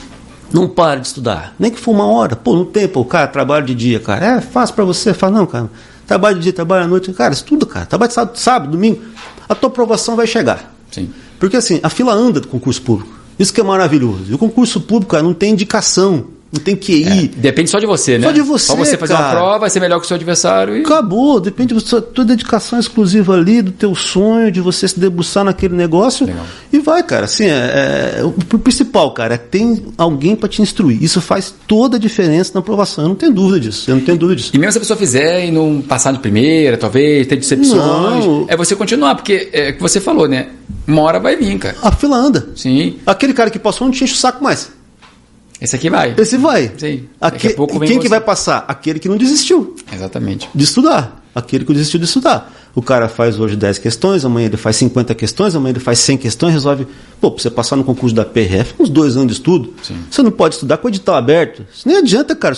Não pare de estudar. Nem que for uma hora. Pô, no tempo, cara trabalha de dia, cara. É fácil para você. Fala, não, cara. Trabalho de dia, trabalho à noite. Cara, estuda, cara. Trabalha de sábado, sábado, domingo. A tua aprovação vai chegar. Sim. Porque assim, a fila anda do concurso público. Isso que é maravilhoso. E o concurso público, cara, não tem indicação. Não tem que ir. É, depende só de você, né? Só de você. Só você fazer cara. uma prova, vai ser melhor que o seu adversário. E... Acabou. Depende da tua dedicação exclusiva ali, do teu sonho, de você se debruçar naquele negócio. Legal. E vai, cara. Assim, é, é, o principal, cara, é tem alguém para te instruir. Isso faz toda a diferença na aprovação. Eu não tenho dúvida disso. Eu não tenho dúvida disso. E mesmo se a pessoa fizer e não passar de primeira, talvez, ter decepções, não. é você continuar, porque é o que você falou, né? Uma hora vai vir, cara. A fila anda. Sim. Aquele cara que passou não te enche o saco mais. Esse aqui vai. Esse vai. Sim. Aque... Quem que vai passar? Aquele que não desistiu. Exatamente. De estudar. Aquele que desistiu de estudar. O cara faz hoje 10 questões, amanhã ele faz 50 questões, amanhã ele faz 100 questões, resolve. Pô, pra você passar no concurso da PRF, uns dois anos de estudo, Sim. você não pode estudar com o edital aberto. Isso nem adianta, cara.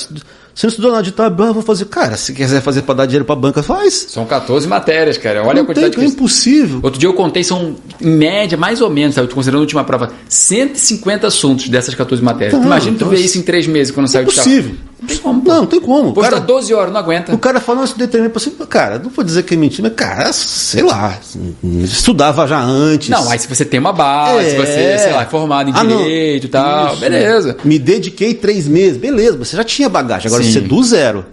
Você não estudou nada de tabela, vou fazer. Cara, se quiser fazer para dar dinheiro para banca, faz. São 14 matérias, cara. Olha não a quantidade tem, de. É impossível. Outro dia eu contei, são, em média, mais ou menos, sabe? considerando a última prova, 150 assuntos dessas 14 matérias. Tá, Imagina tu ver isso em três meses quando sai é impossível. Não tem como. Não, não tem como. Pô, cara, 12 horas, não aguenta. O cara fala, não, estudei também possível. Cara, não vou dizer que é mentira, mas, cara, sei lá, estudava já antes. Não, aí se você tem uma base, é. se você, sei lá, é formado em ah, direito e tal, isso. beleza. Me dediquei três meses, beleza, você já tinha bagagem, agora Sim. você do zero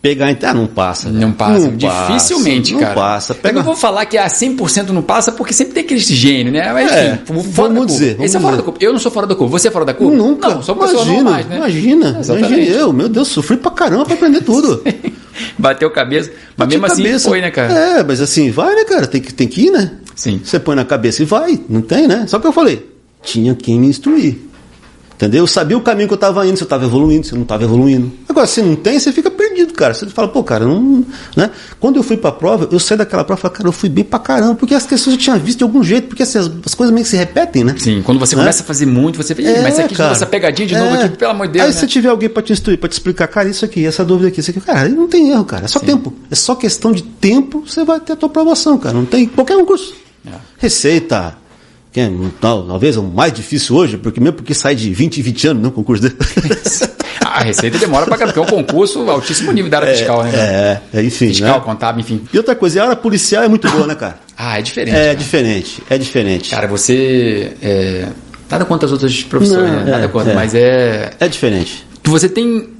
pegar ah, não passa. Não passa. Não Dificilmente, passa, cara. Não passa. Pega... Eu não vou falar que a 100% não passa, porque sempre tem aquele gênio, né? Mas, é, enfim, vamos dizer. Vamos Esse é fora da curva. Eu não sou fora da curva. Você é fora da curva? Nunca. Não, sou pessoa imagina, normais, né? Imagina. Imagina eu. Meu Deus, sofri pra caramba pra aprender tudo. Bateu cabeça. Mas Bateu mesmo assim cabeça. foi, né, cara? É, mas assim, vai, né, cara? Tem que, tem que ir, né? Sim. Você põe na cabeça e vai, não tem, né? Só que eu falei, tinha quem me instruir. Entendeu? Eu sabia o caminho que eu estava indo, se eu estava evoluindo, se eu não estava evoluindo. Agora, se não tem, você fica cara. Você fala, pô, cara, não. Né? Quando eu fui pra prova, eu saí daquela prova e falei, cara, eu fui bem pra caramba, porque as questões eu tinha visto de algum jeito, porque assim, as, as coisas meio que se repetem, né? Sim, quando você Né? começa a fazer muito, você vê, É, mas isso aqui cara. essa pegadinha de novo É. aqui, pelo amor de Deus. Aí né? se tiver alguém pra te instruir, pra te explicar, cara, isso aqui, essa dúvida aqui, isso aqui, cara, não tem erro, cara. É só tempo. É só questão de tempo, você vai ter a tua aprovação, cara. Não tem qualquer um curso. É. Receita. Que é, tal- talvez é o mais difícil hoje, porque mesmo porque sai de 20 em 20 anos, não, concurso dele. A receita demora pra caramba, porque é um concurso altíssimo nível da área fiscal, né? cara? É, é, enfim, Fiscal, né? contábil, enfim. E outra coisa, a área policial é muito boa, né, cara? Ah, é diferente. É cara. diferente, é diferente. Cara, você. É... Nada contra as outras profissões, Não, né? Nada é, contra, é. mas é. É diferente. você tem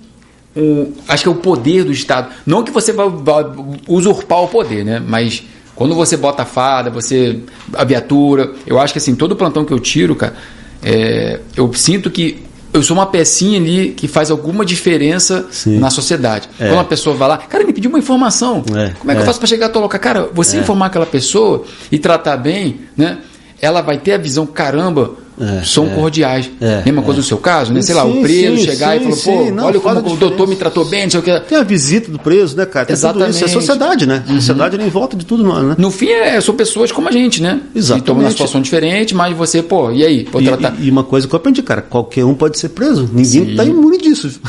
um, acho que é o poder do Estado. Não que você vai, vai usurpar o poder, né? Mas quando você bota a fada, você a viatura, eu acho que assim todo plantão que eu tiro, cara, é, eu sinto que eu sou uma pecinha ali que faz alguma diferença Sim. na sociedade. É. Quando a pessoa vai lá, cara, me pediu uma informação. É, Como é que é. eu faço para chegar a tua local? Cara, você informar aquela pessoa e tratar bem, né? Ela vai ter a visão, caramba, É, são é. cordiais. É, Mesma é. coisa no seu caso, né? Sei lá, o Sim, preso sim, chegar e sim, falou, pô, sim. Não, olha como a o doutor me tratou bem, não sei o que. Tem a visita do preso, né, cara? Tem tudo isso. É Exatamente. Uhum. sociedade, né? Sociedade ela é em volta de tudo, nós, né? No fim, é, são pessoas como a gente, né? Exatamente. Que estão numa situação diferente, mas você, pô, e aí? Vou E, tratar. e- e uma coisa que eu aprendi, cara, qualquer um pode ser preso. Ninguém Sim. tá imune disso.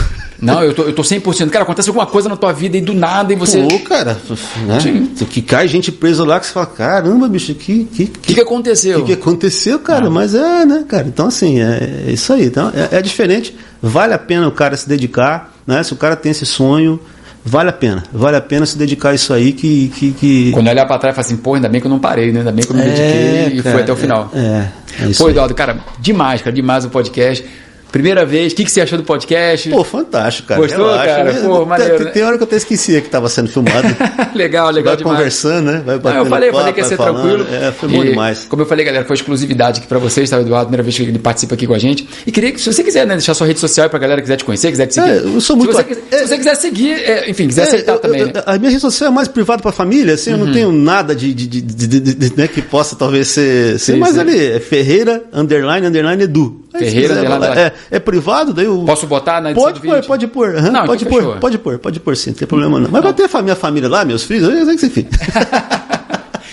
Não, eu tô, eu tô 100%. Cara, acontece alguma coisa na tua vida e do nada e você. Pô, cara, né? Sim. Que cai gente presa lá que você fala, caramba, bicho, que que, O que, que aconteceu? que, que aconteceu, cara? Ah. Mas é, né, cara? Então, assim, é, é isso aí. Então, é, é diferente. Vale a pena o cara se dedicar, né? Se o cara tem esse sonho, vale a pena. Vale a pena se dedicar a isso aí que. que, que... Quando olhar pra trás, eu falo assim, pô, ainda bem que eu não parei, né? Ainda bem que eu me dediquei e cara, fui até o final. É, é isso Pô. Eduardo, cara, demais, cara, demais o podcast. Primeira vez, o que, que você achou do podcast? Pô, fantástico, cara. Gostou, cara? né? Pô, tem, maneiro, né? tem hora que eu até esquecia que estava sendo filmado. legal, legal vai demais. conversando, né? Vai Ah, eu batendo falei, eu falei papo, que ia ser falando. tranquilo. É, foi bom E, demais. Como eu falei, galera, foi exclusividade aqui pra vocês, tá, Eduardo? Primeira vez que ele participa aqui com a gente. E queria que, se você quiser, né, deixar sua rede social aí pra galera que quiser te conhecer, quiser te seguir. É, eu sou muito- Se você, quiser- se você quiser seguir, é, enfim, quiser É, aceitar eu- também, eu- né? A minha rede social é mais privada para a família, assim, eu Uhum. não tenho nada de, de, de, de- né, que possa talvez ser. ser Sim, mas sim. ali, é Ferreira, underline, underline, Edu. Se Ferreira, quiser, underline, é, é privado, daí eu. Posso botar na edição Pode de pôr, pode pôr, aham, Não, pode então pôr, pode pôr, pode pôr sim, não tem problema não. Mas vai ter a minha família lá, meus filhos, eu sei que você fica.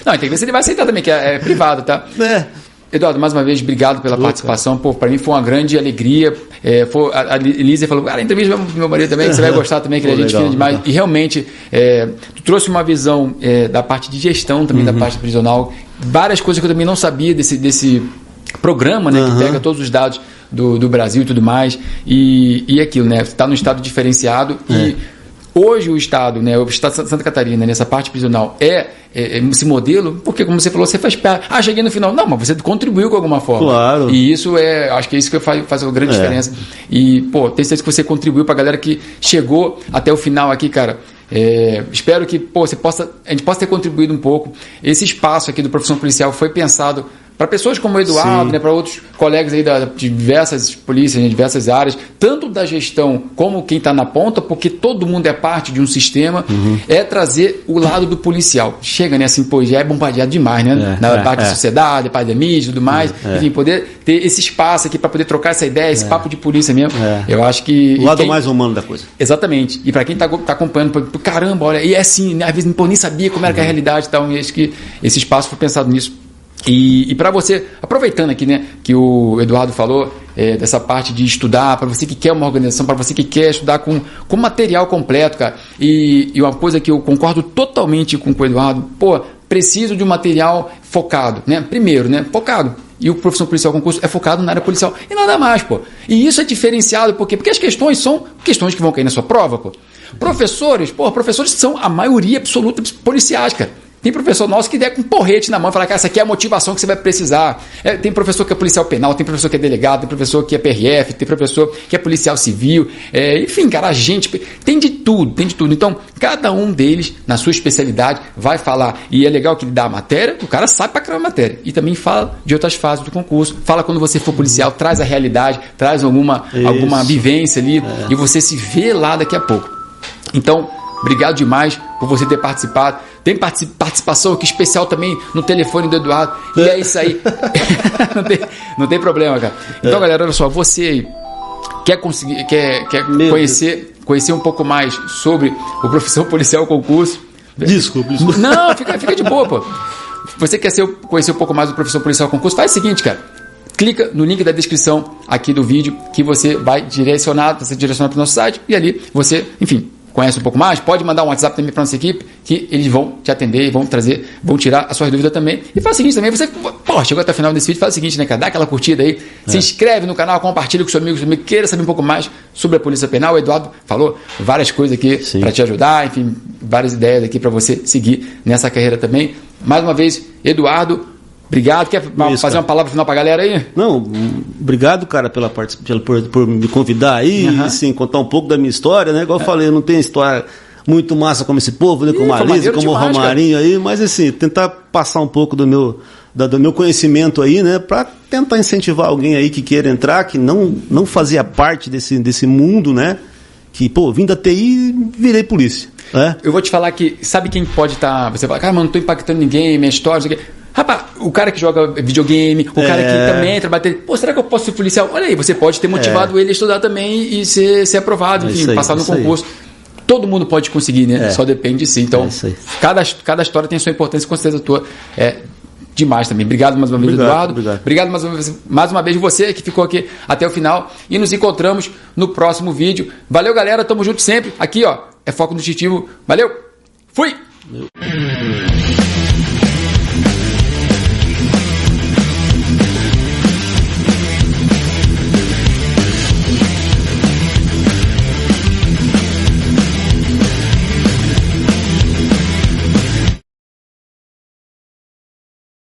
Não, tem que ver se ele vai aceitar também, que é, é privado, tá? É. Eduardo, mais uma vez, obrigado pela participação. Pô, pra mim foi uma grande alegria. É, foi, a, a Elisa falou, cara, entrevista meu, meu marido também, que você vai gostar também, que ele é gente fina demais. legal. E realmente, é, tu trouxe uma visão é, da parte de gestão também, Uhum. da parte prisional. Várias coisas que eu também não sabia desse, desse programa, né, que Aham. pega todos os dados do, do Brasil e tudo mais. E, e aquilo, né? Está no estado diferenciado É. e hoje o estado, né, o estado de Santa Catarina, nessa parte prisional, é, é, é esse modelo, porque como você falou, você faz parte. Ah, cheguei no final. Não, mas você contribuiu com alguma forma. Claro. E isso é, acho que é isso que faz, faz uma grande É. diferença. E, pô, tenho certeza que você contribuiu pra galera que chegou até o final aqui, cara. É, espero que pô, você possa, a gente possa ter contribuído um pouco. Esse espaço aqui do Profissão Policial foi pensado para pessoas como o Eduardo, Sim. né, para outros colegas aí da, de diversas polícias, de diversas áreas, tanto da gestão como quem está na ponta, porque todo mundo é parte de um sistema, Uhum. é trazer o lado do policial. Chega, né, assim, pô, já é bombardeado demais, né? É, na é, parte da é. sociedade, parte da mídia e tudo mais. É. Enfim, poder ter esse espaço aqui para poder trocar essa ideia, esse papo de polícia mesmo. É. Eu acho que. O lado quem- mais humano da coisa. Exatamente. E para quem está tá acompanhando, pô, caramba, olha, e é assim, né? às vezes pô, nem sabia como era é a realidade e tal. E acho que esse espaço foi pensado nisso. E, e para você, aproveitando aqui, né, que o Eduardo falou é, dessa parte de estudar, para você que quer uma organização, para você que quer estudar com, com material completo, cara. E, e uma coisa que eu concordo totalmente com, o Eduardo, pô, preciso de um material focado, né? Primeiro, né? Focado. E o profissão policial concurso é focado na área policial. E nada mais, pô. E isso é diferenciado, por quê? Porque as questões são questões que vão cair na sua prova, pô. Professores, pô, professores são a maioria absoluta policiais, cara. Tem professor nosso que der com um porrete na mão e fala, cara, essa aqui é a motivação que você vai precisar. É, tem professor que é policial penal, tem professor que é delegado, tem professor que é PRF, tem professor que é policial civil, é, enfim, cara, agente, tem de tudo, tem de tudo. Então, cada um deles, na sua especialidade, vai falar. E é legal que ele dá a matéria, o cara sabe pra caramba a matéria. E também fala de outras fases do concurso. Fala quando você for policial, traz a realidade, traz alguma, Isso. alguma vivência ali, e você se vê lá daqui a pouco. Então, obrigado demais por você ter participado. Tem participação aqui especial também no telefone do Eduardo. E é isso aí. não, tem, não tem problema, cara. Então, é. galera, olha só, você aí quer conseguir, quer, quer conhecer, conhecer um pouco mais sobre o profissão policial concurso. Desculpa, desculpa. Não, fica, fica de boa, pô. Você quer ser, conhecer um pouco mais do profissão policial concurso? Faz o seguinte, cara. Clica no link da descrição aqui do vídeo que você vai direcionar, você direcionar para o nosso site e ali você, enfim, conhece um pouco mais, pode mandar um WhatsApp também para nossa equipe, que eles vão te atender e vão trazer, vão tirar a sua dúvida também. E faz o seguinte também, você, pô, chegou até o final desse vídeo, faz o seguinte, né, cara, dá aquela curtida aí, é. se inscreve no canal, compartilha com seu amigo, seu amigo queira saber um pouco mais sobre a Polícia Penal. O Eduardo falou várias coisas aqui para te ajudar, enfim, várias ideias aqui para você seguir nessa carreira também. Mais uma vez, Eduardo, Obrigado. Quer Isso, fazer cara. uma palavra final para a galera aí? Não, obrigado, cara, pela participação, por, por me convidar aí uhum. e sim, contar um pouco da minha história, né? Igual é. eu falei, eu não tenho história muito massa como esse povo, né? Como a Lisa, como demais, o Romarinho cara. aí, mas assim, tentar passar um pouco do meu, da, do meu conhecimento aí, né? Para tentar incentivar alguém aí que queira entrar, que não, não fazia parte desse, desse mundo, né? Que, pô, vim da TI virei polícia. É? Eu vou te falar que, sabe quem pode estar. Tá, você fala, cara, mano, não tô impactando ninguém, minha história, isso aqui. Rapaz, o cara que joga videogame, o é. cara que é. também trabalha. Pô, será que eu posso ser policial? Olha aí, você pode ter motivado é. ele a estudar também e ser, ser aprovado, é enfim, aí, passar no concurso. Aí. Todo mundo pode conseguir, né? É. Só depende de si. Então, cada, cada história tem sua importância, com certeza a tua é demais também. Obrigado mais uma vez, obrigado, Eduardo. Obrigado. obrigado mais uma vez, mais uma vez você que ficou aqui até o final. E nos encontramos no próximo vídeo. Valeu, galera. Tamo junto sempre. Aqui, ó, é Foco Nutritivo. Valeu. Fui! Valeu.